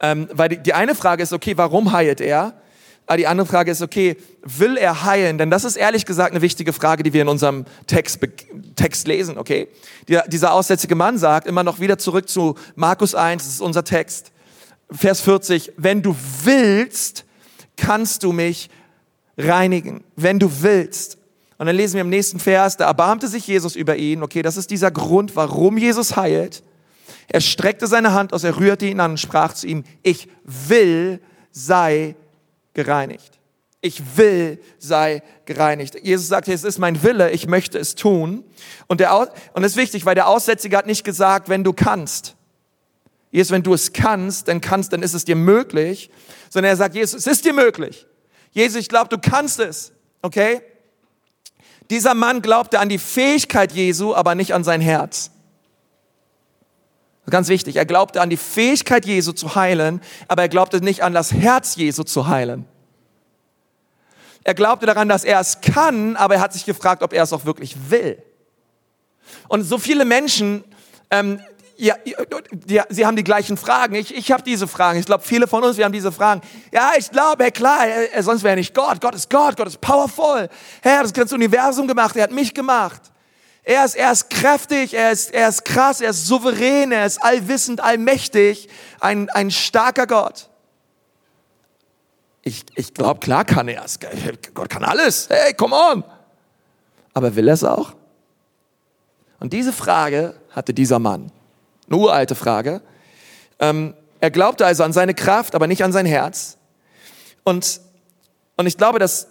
Ähm, weil die, die eine Frage ist, okay, warum heilt er? Aber die andere Frage ist, okay, will er heilen? Denn das ist ehrlich gesagt eine wichtige Frage, die wir in unserem Text, Text lesen, okay? Die, dieser aussätzige Mann sagt, immer noch wieder zurück zu Markus 1, das ist unser Text, Vers 40, wenn du willst, kannst du mich reinigen. Wenn du willst. Und dann lesen wir im nächsten Vers, da erbarmte sich Jesus über ihn. Okay, das ist dieser Grund, warum Jesus heilt. Er streckte seine Hand aus, er rührte ihn an und sprach zu ihm, ich will, sei gereinigt. Ich will, sei gereinigt. Jesus sagte, es ist mein Wille, ich möchte es tun. Und, der, und das ist wichtig, weil der Aussätzige hat nicht gesagt, wenn du kannst. Jesus, wenn du es kannst, dann kannst, dann ist es dir möglich. Sondern er sagt, Jesus, es ist dir möglich. Jesus, ich glaube, du kannst es. Okay? Dieser Mann glaubte an die Fähigkeit Jesu, aber nicht an sein Herz. Ganz wichtig, er glaubte an die Fähigkeit Jesu zu heilen, aber er glaubte nicht an das Herz Jesu zu heilen. Er glaubte daran, dass er es kann, aber er hat sich gefragt, ob er es auch wirklich will. Und so viele Menschen, ähm, ja, die, sie haben die gleichen Fragen. Ich, ich habe diese Fragen. Ich glaube, viele von uns, wir haben diese Fragen. Ja, ich glaube, klar, er, sonst wäre er nicht Gott. Gott ist Gott, Gott ist powerful. Herr, das ganze Universum gemacht, er hat mich gemacht. Er ist, er ist kräftig, er ist, er ist krass, er ist souverän, er ist allwissend, allmächtig, ein, ein starker Gott. Ich, ich glaube, klar kann er es. Gott kann alles. Hey, come on. Aber will er es auch? Und diese Frage hatte dieser Mann. Eine uralte Frage. Ähm, er glaubte also an seine Kraft, aber nicht an sein Herz. Und, und ich glaube, dass,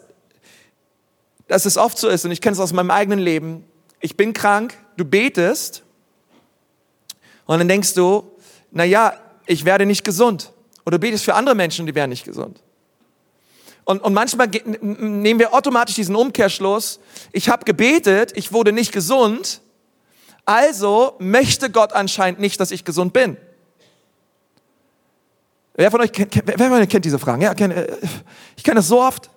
dass es oft so ist, und ich kenne es aus meinem eigenen Leben, ich bin krank, du betest und dann denkst du, na ja, ich werde nicht gesund. Oder du betest für andere Menschen, die werden nicht gesund. Und, und manchmal nehmen wir automatisch diesen Umkehrschluss, ich habe gebetet, ich wurde nicht gesund, also möchte Gott anscheinend nicht, dass ich gesund bin. Wer von euch kennt, wer von euch kennt diese Fragen? Ja, äh, ich kenne das so oft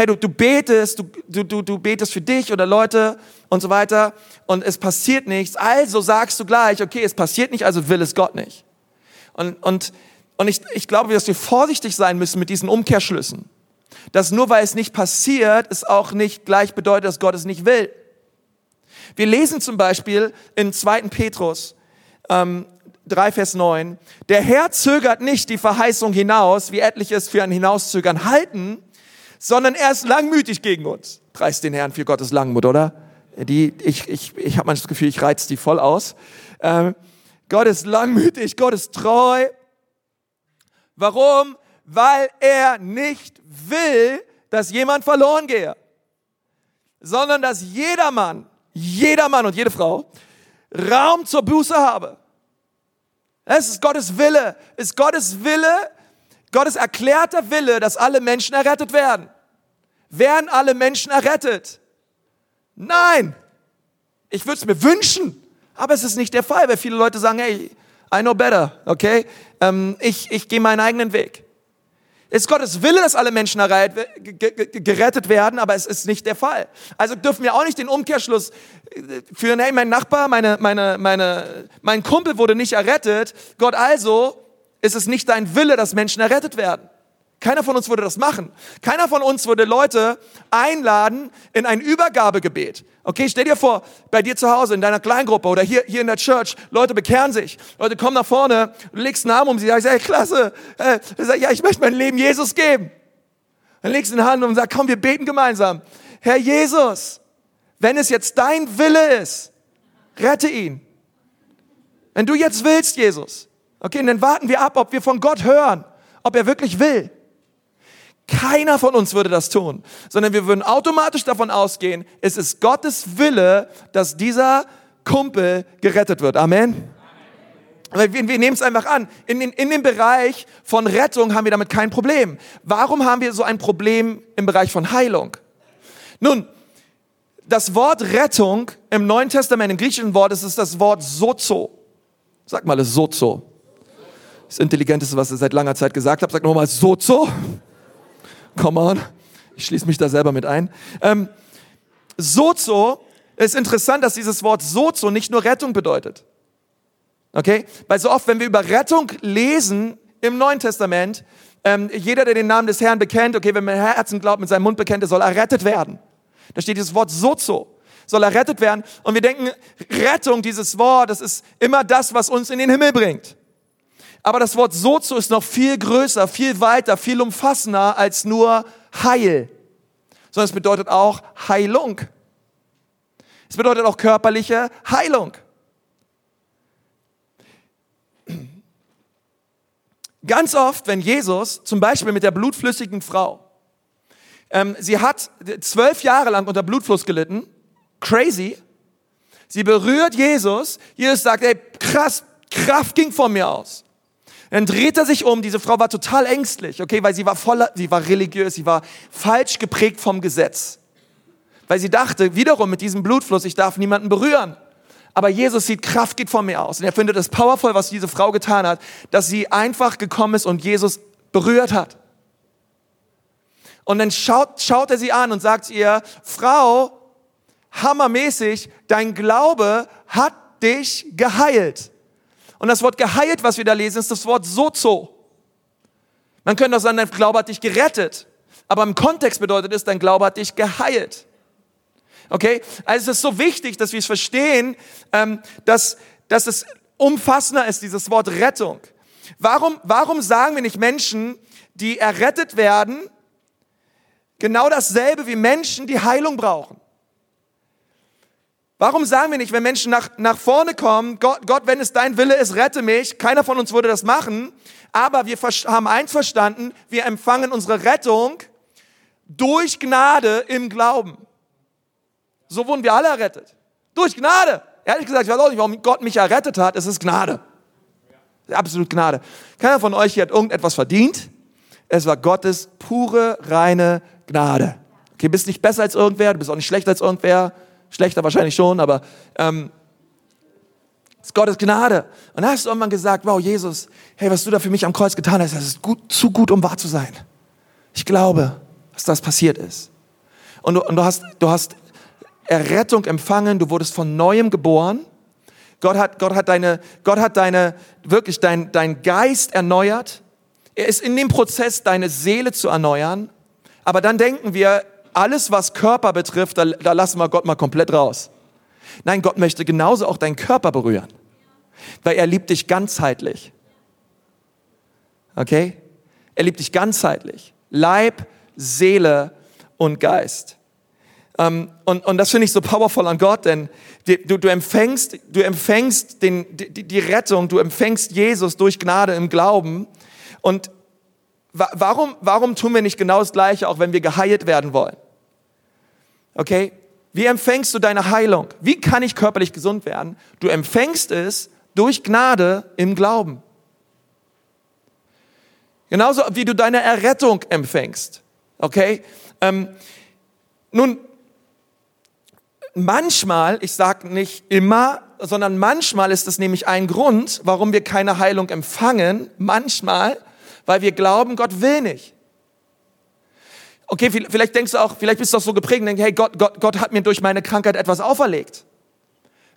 hey, du, du betest, du, du, du betest für dich oder Leute und so weiter und es passiert nichts, also sagst du gleich, okay, es passiert nicht, also will es Gott nicht. Und, und, und ich, ich glaube, dass wir vorsichtig sein müssen mit diesen Umkehrschlüssen. Dass nur weil es nicht passiert, es auch nicht gleich bedeutet, dass Gott es nicht will. Wir lesen zum Beispiel in 2. Petrus ähm, 3, Vers 9, der Herr zögert nicht die Verheißung hinaus, wie etliche es für ein Hinauszögern halten, sondern er ist langmütig gegen uns. Preis den Herrn für Gottes Langmut, oder? Die, ich ich, ich habe manchmal das Gefühl, ich reiz die voll aus. Ähm, Gott ist langmütig, Gott ist treu. Warum? Weil er nicht will, dass jemand verloren gehe, sondern dass jeder Mann, jeder Mann und jede Frau Raum zur Buße habe. Es ist Gottes Wille, ist Gottes Wille, Gottes erklärter Wille, dass alle Menschen errettet werden. Werden alle Menschen errettet? Nein. Ich würde es mir wünschen, aber es ist nicht der Fall, weil viele Leute sagen, hey, I know better, okay? Ähm, ich ich gehe meinen eigenen Weg. Es ist Gottes Wille, dass alle Menschen gerettet werden, aber es ist nicht der Fall. Also dürfen wir auch nicht den Umkehrschluss äh, führen, hey, mein Nachbar, meine, meine, meine, mein Kumpel wurde nicht errettet. Gott also ist es nicht dein Wille, dass Menschen errettet werden. Keiner von uns würde das machen. Keiner von uns würde Leute einladen in ein Übergabegebet. Okay, stell dir vor, bei dir zu Hause, in deiner Kleingruppe oder hier, hier in der Church, Leute bekehren sich. Leute kommen nach vorne, du legst einen Arm um sie, sagst, hey, klasse, äh, sag, ja, ich möchte mein Leben Jesus geben. Dann legst du eine Hand um und sagst, komm, wir beten gemeinsam. Herr Jesus, wenn es jetzt dein Wille ist, rette ihn. Wenn du jetzt willst, Jesus, okay, dann warten wir ab, ob wir von Gott hören, ob er wirklich will. Keiner von uns würde das tun, sondern wir würden automatisch davon ausgehen, es ist Gottes Wille, dass dieser Kumpel gerettet wird. Amen. Wir, wir nehmen es einfach an. In, in, in dem Bereich von Rettung haben wir damit kein Problem. Warum haben wir so ein Problem im Bereich von Heilung? Nun, das Wort Rettung im Neuen Testament, im griechischen Wort, ist es das Wort sozo. Sag mal, es sozo. Das Intelligenteste, was ich seit langer Zeit gesagt habe. Sag nochmal sozo. Come on. Ich schließe mich da selber mit ein. Ähm, Sozo ist interessant, dass dieses Wort Sozo nicht nur Rettung bedeutet. Okay? Weil so oft, wenn wir über Rettung lesen im Neuen Testament, ähm, jeder, der den Namen des Herrn bekennt, okay, wenn man Herzen glaubt, mit seinem Mund bekennt, der soll errettet werden. Da steht dieses Wort Sozo. Soll errettet werden. Und wir denken, Rettung, dieses Wort, das ist immer das, was uns in den Himmel bringt. Aber das Wort Sozo ist noch viel größer, viel weiter, viel umfassender als nur Heil, sondern es bedeutet auch Heilung. Es bedeutet auch körperliche Heilung. Ganz oft, wenn Jesus, zum Beispiel mit der blutflüssigen Frau, ähm, sie hat zwölf Jahre lang unter Blutfluss gelitten, crazy, sie berührt Jesus, Jesus sagt, ey, krass, Kraft ging von mir aus. Dann dreht er sich um. Diese Frau war total ängstlich, okay, weil sie war voller, sie war religiös, sie war falsch geprägt vom Gesetz. Weil sie dachte, wiederum mit diesem Blutfluss, ich darf niemanden berühren. Aber Jesus sieht, Kraft geht von mir aus. Und er findet es powerful, was diese Frau getan hat, dass sie einfach gekommen ist und Jesus berührt hat. Und dann schaut, schaut er sie an und sagt ihr, Frau, hammermäßig, dein Glaube hat dich geheilt. Und das Wort geheilt, was wir da lesen, ist das Wort sozo. Man könnte auch sagen, dein Glaube hat dich gerettet. Aber im Kontext bedeutet es, dein Glaube hat dich geheilt. Okay? Also es ist so wichtig, dass wir es verstehen, ähm, dass, dass es umfassender ist, dieses Wort Rettung. Warum, warum sagen wir nicht Menschen, die errettet werden, genau dasselbe wie Menschen, die Heilung brauchen? Warum sagen wir nicht, wenn Menschen nach, nach vorne kommen, Gott, Gott, wenn es dein Wille ist, rette mich, keiner von uns würde das machen, aber wir haben eins verstanden, wir empfangen unsere Rettung durch Gnade im Glauben. So wurden wir alle errettet. Durch Gnade. Ehrlich gesagt, ich weiß auch nicht, warum Gott mich errettet hat, es ist Gnade. Absolut Gnade. Keiner von euch hier hat irgendetwas verdient. Es war Gottes pure, reine Gnade. Okay, bist nicht besser als irgendwer, du bist auch nicht schlechter als irgendwer Schlechter wahrscheinlich schon, aber ähm, es ist Gottes Gnade. Und da hast du irgendwann gesagt, wow, Jesus, hey, was du da für mich am Kreuz getan hast, das ist gut, zu gut, um wahr zu sein. Ich glaube, dass das passiert ist. Und du, und du, hast, du hast Errettung empfangen, du wurdest von Neuem geboren. Gott hat, Gott hat deine, Gott hat deine, wirklich dein, dein Geist erneuert. Er ist in dem Prozess, deine Seele zu erneuern. Aber dann denken wir, alles, was Körper betrifft, da, da lassen wir Gott mal komplett raus. Nein, Gott möchte genauso auch deinen Körper berühren, weil er liebt dich ganzheitlich. Okay? Er liebt dich ganzheitlich. Leib, Seele und Geist. Ähm, und, und das finde ich so powerful an Gott, denn du, du empfängst, du empfängst den, die, die Rettung, du empfängst Jesus durch Gnade im Glauben. Und warum, warum tun wir nicht genau das Gleiche, auch wenn wir geheilt werden wollen? Okay? Wie empfängst du deine Heilung? Wie kann ich körperlich gesund werden? Du empfängst es durch Gnade im Glauben. Genauso wie du deine Errettung empfängst. Okay? Ähm, nun, manchmal, ich sage nicht immer, sondern manchmal ist es nämlich ein Grund, warum wir keine Heilung empfangen. Manchmal, weil wir glauben, Gott will nicht. Okay, vielleicht denkst du auch, vielleicht bist du auch so geprägt und denkst, hey, Gott, Gott, Gott hat mir durch meine Krankheit etwas auferlegt.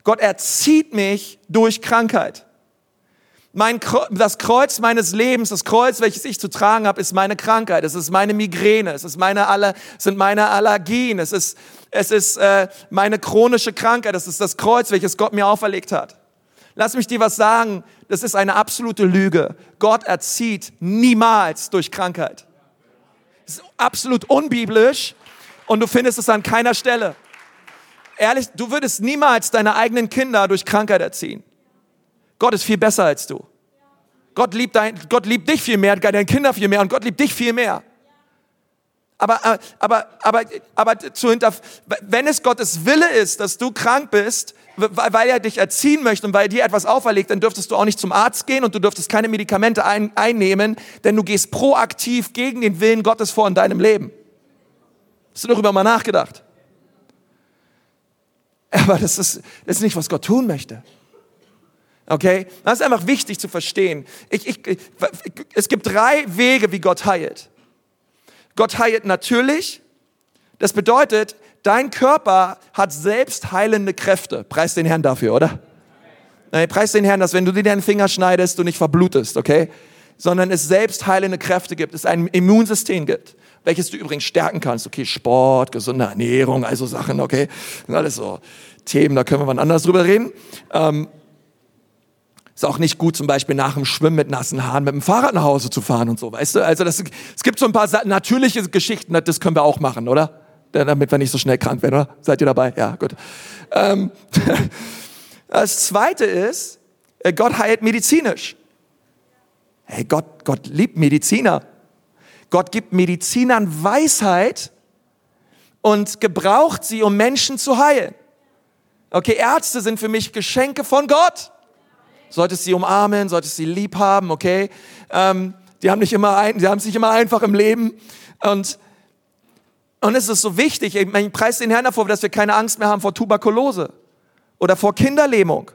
Gott erzieht mich durch Krankheit. Mein, das Kreuz meines Lebens, das Kreuz, welches ich zu tragen habe, ist meine Krankheit. Es ist meine Migräne. Es ist meine Aller, sind meine Allergien. Es ist, es ist äh, meine chronische Krankheit. Es ist das Kreuz, welches Gott mir auferlegt hat. Lass mich dir was sagen. Das ist eine absolute Lüge. Gott erzieht niemals durch Krankheit. Das ist absolut unbiblisch und du findest es an keiner Stelle. Ehrlich, du würdest niemals deine eigenen Kinder durch Krankheit erziehen. Gott ist viel besser als du. Gott liebt, dein, Gott liebt dich viel mehr, deine Kinder viel mehr und Gott liebt dich viel mehr. Aber, äh, aber, aber, aber zu hinter, wenn es Gottes Wille ist, dass du krank bist, weil er dich erziehen möchte und weil er dir etwas auferlegt, dann dürftest du auch nicht zum Arzt gehen und du dürftest keine Medikamente ein, einnehmen, denn du gehst proaktiv gegen den Willen Gottes vor in deinem Leben. Hast du darüber mal nachgedacht? Aber das ist, das ist nicht, was Gott tun möchte. Okay? Das ist einfach wichtig zu verstehen. Ich, ich, es gibt drei Wege, wie Gott heilt. Gott heilt natürlich. Das bedeutet, dein Körper hat selbst heilende Kräfte. Preis den Herrn dafür, oder? Nein, preis den Herrn, dass wenn du dir deinen Finger schneidest, du nicht verblutest, okay? Sondern es selbst heilende Kräfte gibt, es ein Immunsystem gibt, welches du übrigens stärken kannst. Okay, Sport, gesunde Ernährung, also Sachen, okay? Alles so Themen, da können wir mal anders drüber reden. Ähm, ist auch nicht gut, zum Beispiel nach dem Schwimmen mit nassen Haaren mit dem Fahrrad nach Hause zu fahren und so, weißt du? Also das, es gibt so ein paar natürliche Geschichten, das können wir auch machen, oder? Damit wir nicht so schnell krank werden, oder? Seid ihr dabei? Ja, gut. Ähm, das Zweite ist, äh, Gott heilt medizinisch. Hey, Gott, Gott liebt Mediziner. Gott gibt Medizinern Weisheit und gebraucht sie, um Menschen zu heilen. Okay, Ärzte sind für mich Geschenke von Gott solltest sie umarmen, solltest sie lieb haben, okay? Ähm, die haben nicht immer ein, die haben es nicht immer einfach im Leben und und es ist so wichtig, ich, preise den Herrn davor, dass wir keine Angst mehr haben vor Tuberkulose oder vor Kinderlähmung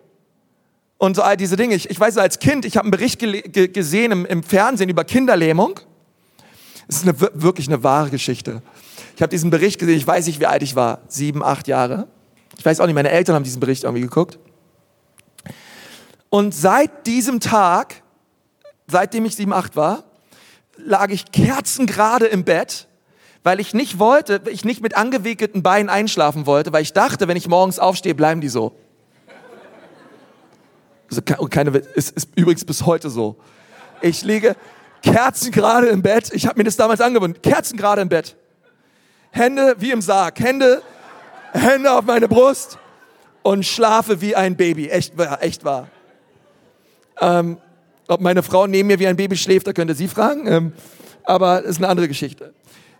und so all diese Dinge. Ich, ich weiß, als Kind, ich habe einen Bericht ge gesehen im, im, Fernsehen über Kinderlähmung. Es ist eine, wirklich eine wahre Geschichte. Ich habe diesen Bericht gesehen, ich weiß nicht, wie alt ich war, sieben, acht Jahre. Ich weiß auch nicht, meine Eltern haben diesen Bericht irgendwie geguckt. Und seit diesem Tag, seitdem ich sieben, acht war, lag ich kerzengerade im Bett, weil ich nicht wollte, ich nicht mit angewickelten Beinen einschlafen wollte, weil ich dachte, wenn ich morgens aufstehe, bleiben die so. Also keine, ist, ist übrigens bis heute so. Ich liege kerzengerade im Bett. Ich habe mir das damals angewöhnt. Kerzengerade im Bett. Hände wie im Sarg. Hände, Hände auf meine Brust und schlafe wie ein Baby. Echt wahr, echt wahr. Ähm, ob meine Frau neben mir wie ein Baby schläft, da könnte sie fragen. Ähm, aber das ist eine andere Geschichte.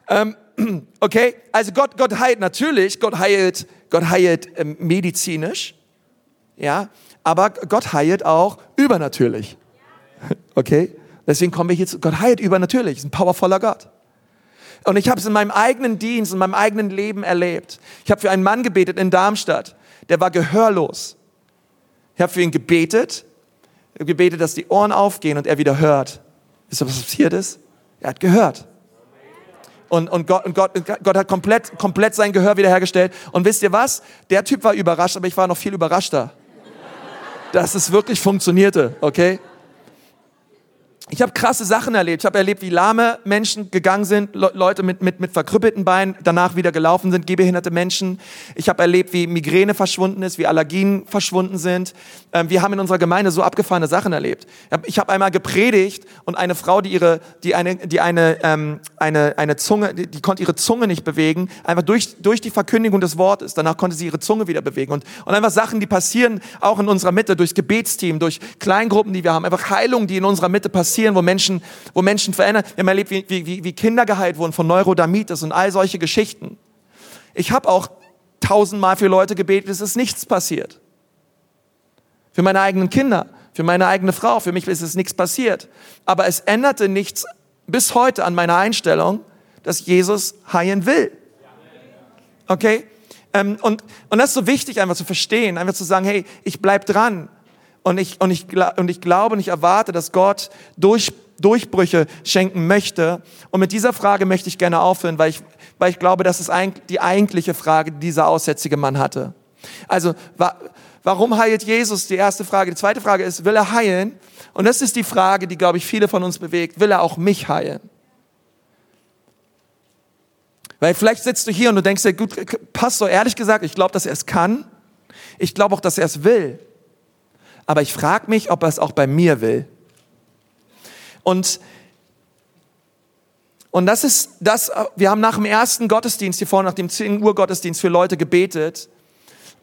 Ähm, okay, also Gott, Gott heilt natürlich, Gott heilt, Gott heilt ähm, medizinisch, ja, aber Gott heilt auch übernatürlich. Okay, deswegen kommen wir hier zu, Gott heilt übernatürlich, ist ein powervoller Gott. Und ich habe es in meinem eigenen Dienst, in meinem eigenen Leben erlebt. Ich habe für einen Mann gebetet in Darmstadt, der war gehörlos. Ich habe für ihn gebetet gebetet, dass die Ohren aufgehen und er wieder hört. Wisst ihr, was passiert ist? Er hat gehört. Und, und, Gott, und Gott, Gott hat komplett, komplett sein Gehör wiederhergestellt. Und wisst ihr was? Der Typ war überrascht, aber ich war noch viel überraschter. Dass es wirklich funktionierte, okay? Ich habe krasse Sachen erlebt. Ich habe erlebt, wie lahme Menschen gegangen sind, Le Leute mit, mit, mit verkrüppelten Beinen danach wieder gelaufen sind, gehbehinderte Menschen. Ich habe erlebt, wie Migräne verschwunden ist, wie Allergien verschwunden sind. Ähm, wir haben in unserer Gemeinde so abgefahrene Sachen erlebt. Ich habe einmal gepredigt und eine Frau, die ihre, die eine, die eine, ähm, eine, eine Zunge, die, die konnte ihre Zunge nicht bewegen, einfach durch, durch die Verkündigung des Wortes. Danach konnte sie ihre Zunge wieder bewegen. Und, und einfach Sachen, die passieren auch in unserer Mitte, durchs Gebetsteam, durch Kleingruppen, die wir haben, einfach Heilungen, die in unserer Mitte passieren passieren, wo Menschen, wo Menschen verändern. Wir haben erlebt, wie, wie, wie Kinder geheilt wurden von Neurodermitis und all solche Geschichten. Ich habe auch tausendmal für Leute gebetet, es ist nichts passiert. Für meine eigenen Kinder, für meine eigene Frau, für mich ist es nichts passiert. Aber es änderte nichts bis heute an meiner Einstellung, dass Jesus heilen will. Okay? Ähm, und, und das ist so wichtig, einfach zu verstehen, einfach zu sagen, hey, ich bleib dran. Und ich, und ich, und ich glaube und ich erwarte, dass Gott durch, Durchbrüche schenken möchte. Und mit dieser Frage möchte ich gerne aufhören, weil ich, weil ich glaube, das ist die eigentliche Frage, die dieser aussätzige Mann hatte. Also, wa warum heilt Jesus? Die erste Frage. Die zweite Frage ist, will er heilen? Und das ist die Frage, die, glaube ich, viele von uns bewegt. Will er auch mich heilen? Weil vielleicht sitzt du hier und du denkst dir, gut, Pastor, ehrlich gesagt, ich glaube, dass er es kann. Ich glaube auch, dass er es will aber ich frage mich, ob er es auch bei mir will. Und und das ist das, wir haben nach dem ersten Gottesdienst, hier vorne nach dem 10 Uhr Gottesdienst für Leute gebetet.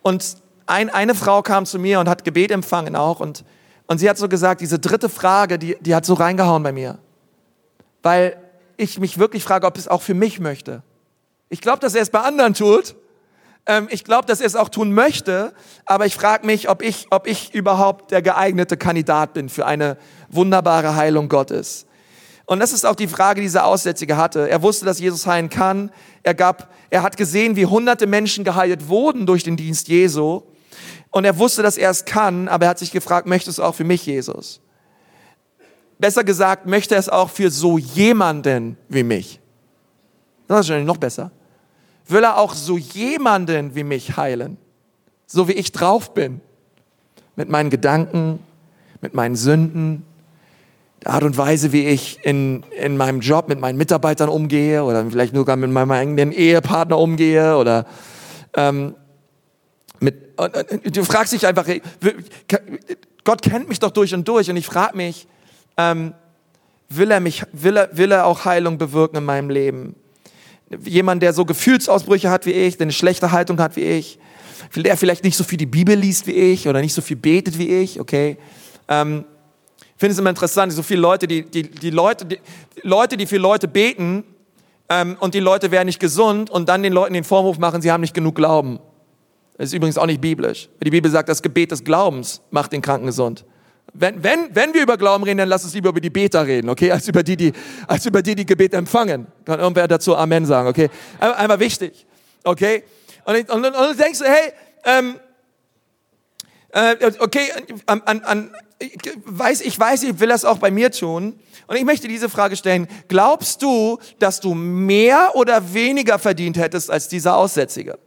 Und ein, eine Frau kam zu mir und hat Gebet empfangen auch. Und, und sie hat so gesagt, diese dritte Frage, die, die hat so reingehauen bei mir. Weil ich mich wirklich frage, ob es auch für mich möchte. Ich glaube, dass er es bei anderen tut. Ähm, ich glaube, dass er es auch tun möchte, aber ich frage mich, ob ich, ob ich überhaupt der geeignete Kandidat bin für eine wunderbare Heilung Gottes. Und das ist auch die Frage, die dieser Aussätzige hatte. Er wusste, dass Jesus heilen kann. Er gab, er hat gesehen, wie hunderte Menschen geheilt wurden durch den Dienst Jesu. Und er wusste, dass er es kann, aber er hat sich gefragt, möchtest du auch für mich, Jesus? Besser gesagt, möchte er es auch für so jemanden wie mich? Das ist wahrscheinlich noch besser will er auch so jemanden wie mich heilen, so wie ich drauf bin, mit meinen Gedanken, mit meinen Sünden, der Art und Weise, wie ich in, in meinem Job mit meinen Mitarbeitern umgehe oder vielleicht sogar mit meinem eigenen Ehepartner umgehe oder ähm, mit, du fragst dich einfach, Gott kennt mich doch durch und durch und ich frage mich, ähm, will er mich, will er, will er auch Heilung bewirken in meinem Leben? Jemand, der so Gefühlsausbrüche hat wie ich, der eine schlechte Haltung hat wie ich, der vielleicht nicht so viel die Bibel liest wie ich oder nicht so viel betet wie ich, okay. Ähm, ich finde es immer interessant, so viele Leute, die, die, die Leute, die, Leute, die für Leute beten ähm, und die Leute werden nicht gesund und dann den Leuten den Vorwurf machen, sie haben nicht genug Glauben. Das ist übrigens auch nicht biblisch. Die Bibel sagt, das Gebet des Glaubens macht den Kranken gesund wenn, wenn, wenn wir über Glauben reden, dann lass uns lieber über die Beter reden, okay, als über die, die, als über die, die Gebet empfangen. Kann irgendwer dazu Amen sagen, okay? Einfach wichtig, okay? Und, und, und, und du denkst, hey, ähm, äh, okay, an, an, an, ich weiß, ich weiß, ich will das auch bei mir tun. Und ich möchte diese Frage stellen. Glaubst du, dass du mehr oder weniger verdient hättest als dieser Aussätzige?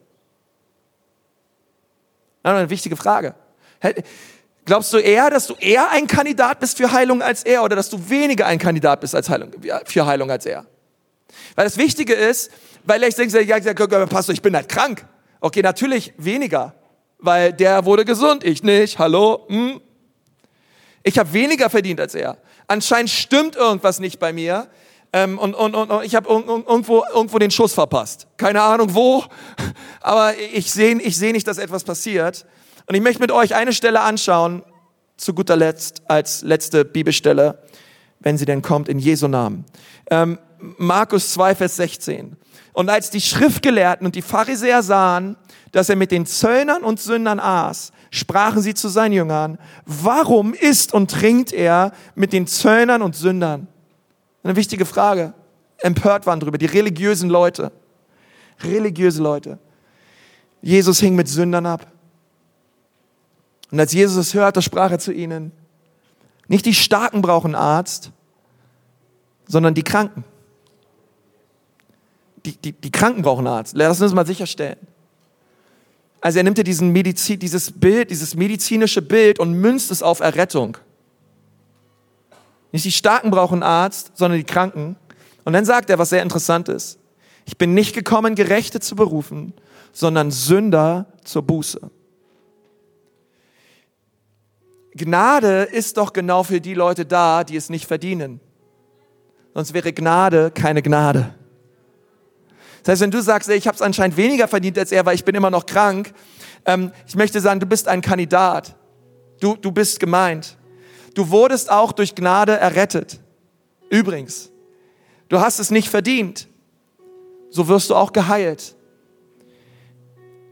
Eine wichtige Frage. Glaubst du eher, dass du eher ein Kandidat bist für Heilung als er oder dass du weniger ein Kandidat bist als Heilung, für Heilung als er? Weil das Wichtige ist, weil ich denke, ja, Pastor, ich bin halt krank. Okay, natürlich weniger, weil der wurde gesund, ich nicht. Hallo? Hm? Ich habe weniger verdient als er. Anscheinend stimmt irgendwas nicht bei mir. Ähm, und, und, und, und ich habe irgendwo, irgendwo den Schuss verpasst. Keine Ahnung wo, aber ich sehe ich seh nicht, dass etwas passiert. Und ich möchte mit euch eine Stelle anschauen, zu guter Letzt, als letzte Bibelstelle, wenn sie denn kommt, in Jesu Namen. Ähm, Markus 2, Vers 16. Und als die Schriftgelehrten und die Pharisäer sahen, dass er mit den Zöllnern und Sündern aß, sprachen sie zu seinen Jüngern, warum isst und trinkt er mit den Zöllnern und Sündern? Eine wichtige Frage. Empört waren drüber, die religiösen Leute. Religiöse Leute. Jesus hing mit Sündern ab. Und als Jesus es hörte, sprach er zu ihnen, nicht die Starken brauchen Arzt, sondern die Kranken. Die, die, die Kranken brauchen Arzt. Lass uns mal sicherstellen. Also er nimmt ja diesen Medizin, dieses Bild, dieses medizinische Bild und münzt es auf Errettung. Nicht die Starken brauchen Arzt, sondern die Kranken. Und dann sagt er, was sehr interessant ist. Ich bin nicht gekommen, Gerechte zu berufen, sondern Sünder zur Buße. Gnade ist doch genau für die Leute da, die es nicht verdienen. Sonst wäre Gnade keine Gnade. Das heißt, wenn du sagst, ey, ich habe es anscheinend weniger verdient als er, weil ich bin immer noch krank, ähm, ich möchte sagen, du bist ein Kandidat. Du, du bist gemeint. Du wurdest auch durch Gnade errettet. Übrigens, du hast es nicht verdient. So wirst du auch geheilt.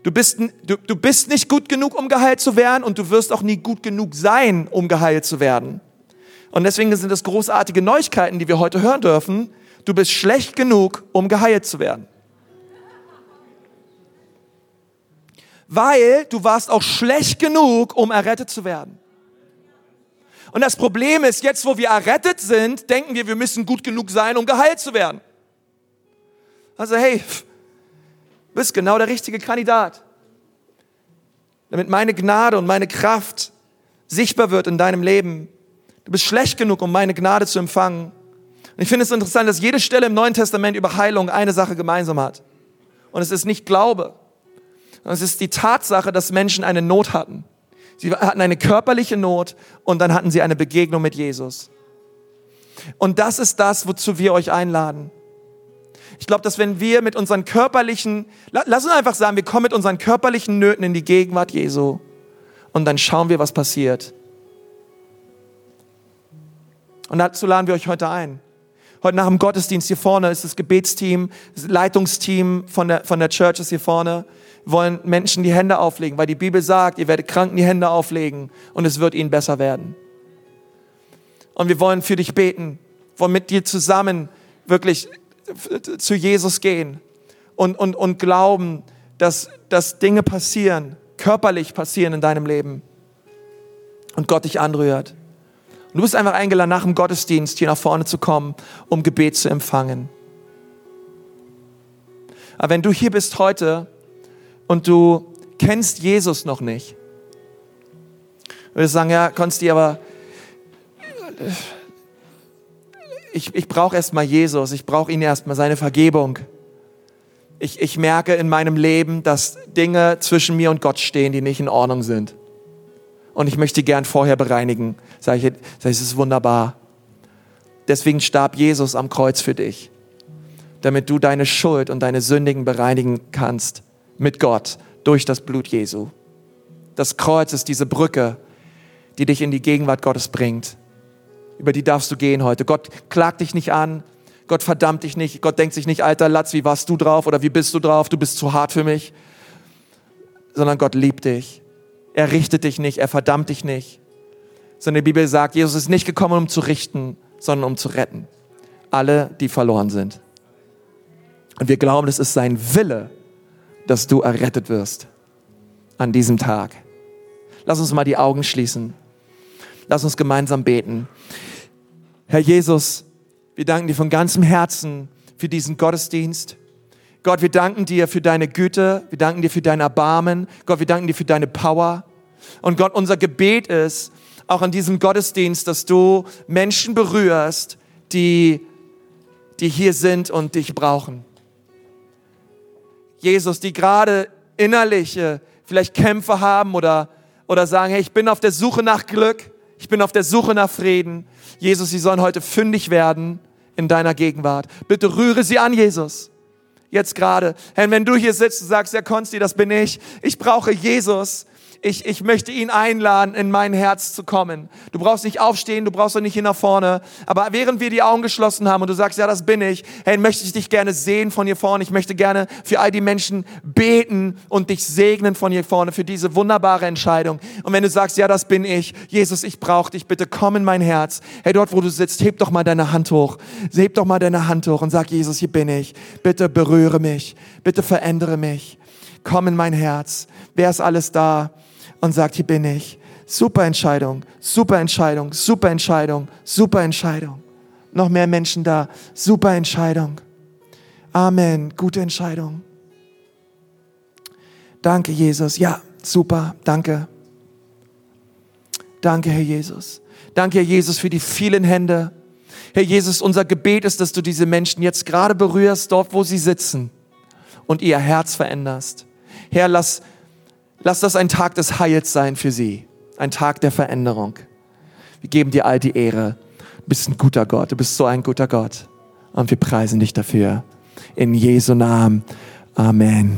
Du bist, du, du bist nicht gut genug, um geheilt zu werden und du wirst auch nie gut genug sein, um geheilt zu werden. Und deswegen sind es großartige Neuigkeiten, die wir heute hören dürfen. Du bist schlecht genug, um geheilt zu werden. Weil du warst auch schlecht genug, um errettet zu werden. Und das Problem ist, jetzt wo wir errettet sind, denken wir, wir müssen gut genug sein, um geheilt zu werden. Also hey, bist genau der richtige Kandidat. Damit meine Gnade und meine Kraft sichtbar wird in deinem Leben. Du bist schlecht genug, um meine Gnade zu empfangen. Und ich finde es interessant, dass jede Stelle im Neuen Testament über Heilung eine Sache gemeinsam hat. Und es ist nicht Glaube. Es ist die Tatsache, dass Menschen eine Not hatten. Sie hatten eine körperliche Not und dann hatten sie eine Begegnung mit Jesus. Und das ist das, wozu wir euch einladen. Ich glaube, dass wenn wir mit unseren körperlichen, lass uns einfach sagen, wir kommen mit unseren körperlichen Nöten in die Gegenwart Jesu und dann schauen wir, was passiert. Und dazu laden wir euch heute ein. Heute nach dem Gottesdienst hier vorne ist das Gebetsteam, das Leitungsteam von der, von der Church ist hier vorne. Wir wollen Menschen die Hände auflegen, weil die Bibel sagt, ihr werdet Kranken die Hände auflegen und es wird ihnen besser werden. Und wir wollen für dich beten, wollen mit dir zusammen wirklich zu Jesus gehen und, und, und glauben, dass, dass Dinge passieren, körperlich passieren in deinem Leben und Gott dich anrührt. Und du bist einfach eingeladen, nach dem Gottesdienst hier nach vorne zu kommen, um Gebet zu empfangen. Aber wenn du hier bist heute und du kennst Jesus noch nicht, würdest du sagen, ja, Konsti, aber ich, ich brauche erstmal Jesus, ich brauche ihn erstmal, seine Vergebung. Ich, ich merke in meinem Leben, dass Dinge zwischen mir und Gott stehen, die nicht in Ordnung sind. Und ich möchte gern vorher bereinigen. Sag ich, sag ich, es ist wunderbar. Deswegen starb Jesus am Kreuz für dich, damit du deine Schuld und deine Sündigen bereinigen kannst mit Gott durch das Blut Jesu. Das Kreuz ist diese Brücke, die dich in die Gegenwart Gottes bringt über die darfst du gehen heute. Gott klagt dich nicht an. Gott verdammt dich nicht. Gott denkt sich nicht, alter Latz, wie warst du drauf oder wie bist du drauf? Du bist zu hart für mich. Sondern Gott liebt dich. Er richtet dich nicht. Er verdammt dich nicht. Sondern die Bibel sagt, Jesus ist nicht gekommen, um zu richten, sondern um zu retten. Alle, die verloren sind. Und wir glauben, es ist sein Wille, dass du errettet wirst an diesem Tag. Lass uns mal die Augen schließen. Lass uns gemeinsam beten. Herr Jesus, wir danken dir von ganzem Herzen für diesen Gottesdienst. Gott, wir danken dir für deine Güte, wir danken dir für dein Erbarmen. Gott, wir danken dir für deine Power. Und Gott, unser Gebet ist, auch an diesem Gottesdienst, dass du Menschen berührst, die, die hier sind und dich brauchen. Jesus, die gerade innerliche vielleicht Kämpfe haben oder, oder sagen, hey, ich bin auf der Suche nach Glück. Ich bin auf der Suche nach Frieden. Jesus, sie sollen heute fündig werden in deiner Gegenwart. Bitte rühre sie an, Jesus. Jetzt gerade. Herr, wenn du hier sitzt und sagst, ja, Konsti, das bin ich. Ich brauche Jesus ich, ich möchte ihn einladen, in mein Herz zu kommen. Du brauchst nicht aufstehen, du brauchst auch nicht hier nach vorne. Aber während wir die Augen geschlossen haben und du sagst, ja, das bin ich, hey, möchte ich dich gerne sehen von hier vorne. Ich möchte gerne für all die Menschen beten und dich segnen von hier vorne für diese wunderbare Entscheidung. Und wenn du sagst, ja, das bin ich, Jesus, ich brauche dich, bitte komm in mein Herz. Hey, dort, wo du sitzt, heb doch mal deine Hand hoch. Heb doch mal deine Hand hoch und sag, Jesus, hier bin ich. Bitte berühre mich. Bitte verändere mich. Komm in mein Herz. Wer ist alles da? Und sagt, hier bin ich. Super Entscheidung, super Entscheidung, super Entscheidung, super Entscheidung. Noch mehr Menschen da, super Entscheidung. Amen, gute Entscheidung. Danke, Jesus. Ja, super, danke. Danke, Herr Jesus. Danke, Herr Jesus, für die vielen Hände. Herr Jesus, unser Gebet ist, dass du diese Menschen jetzt gerade berührst, dort, wo sie sitzen und ihr Herz veränderst. Herr, lass, lass das ein Tag des Heils sein für sie, ein Tag der Veränderung. Wir geben dir all die Ehre. Du bist ein guter Gott, du bist so ein guter Gott. Und wir preisen dich dafür. In Jesu Namen. Amen.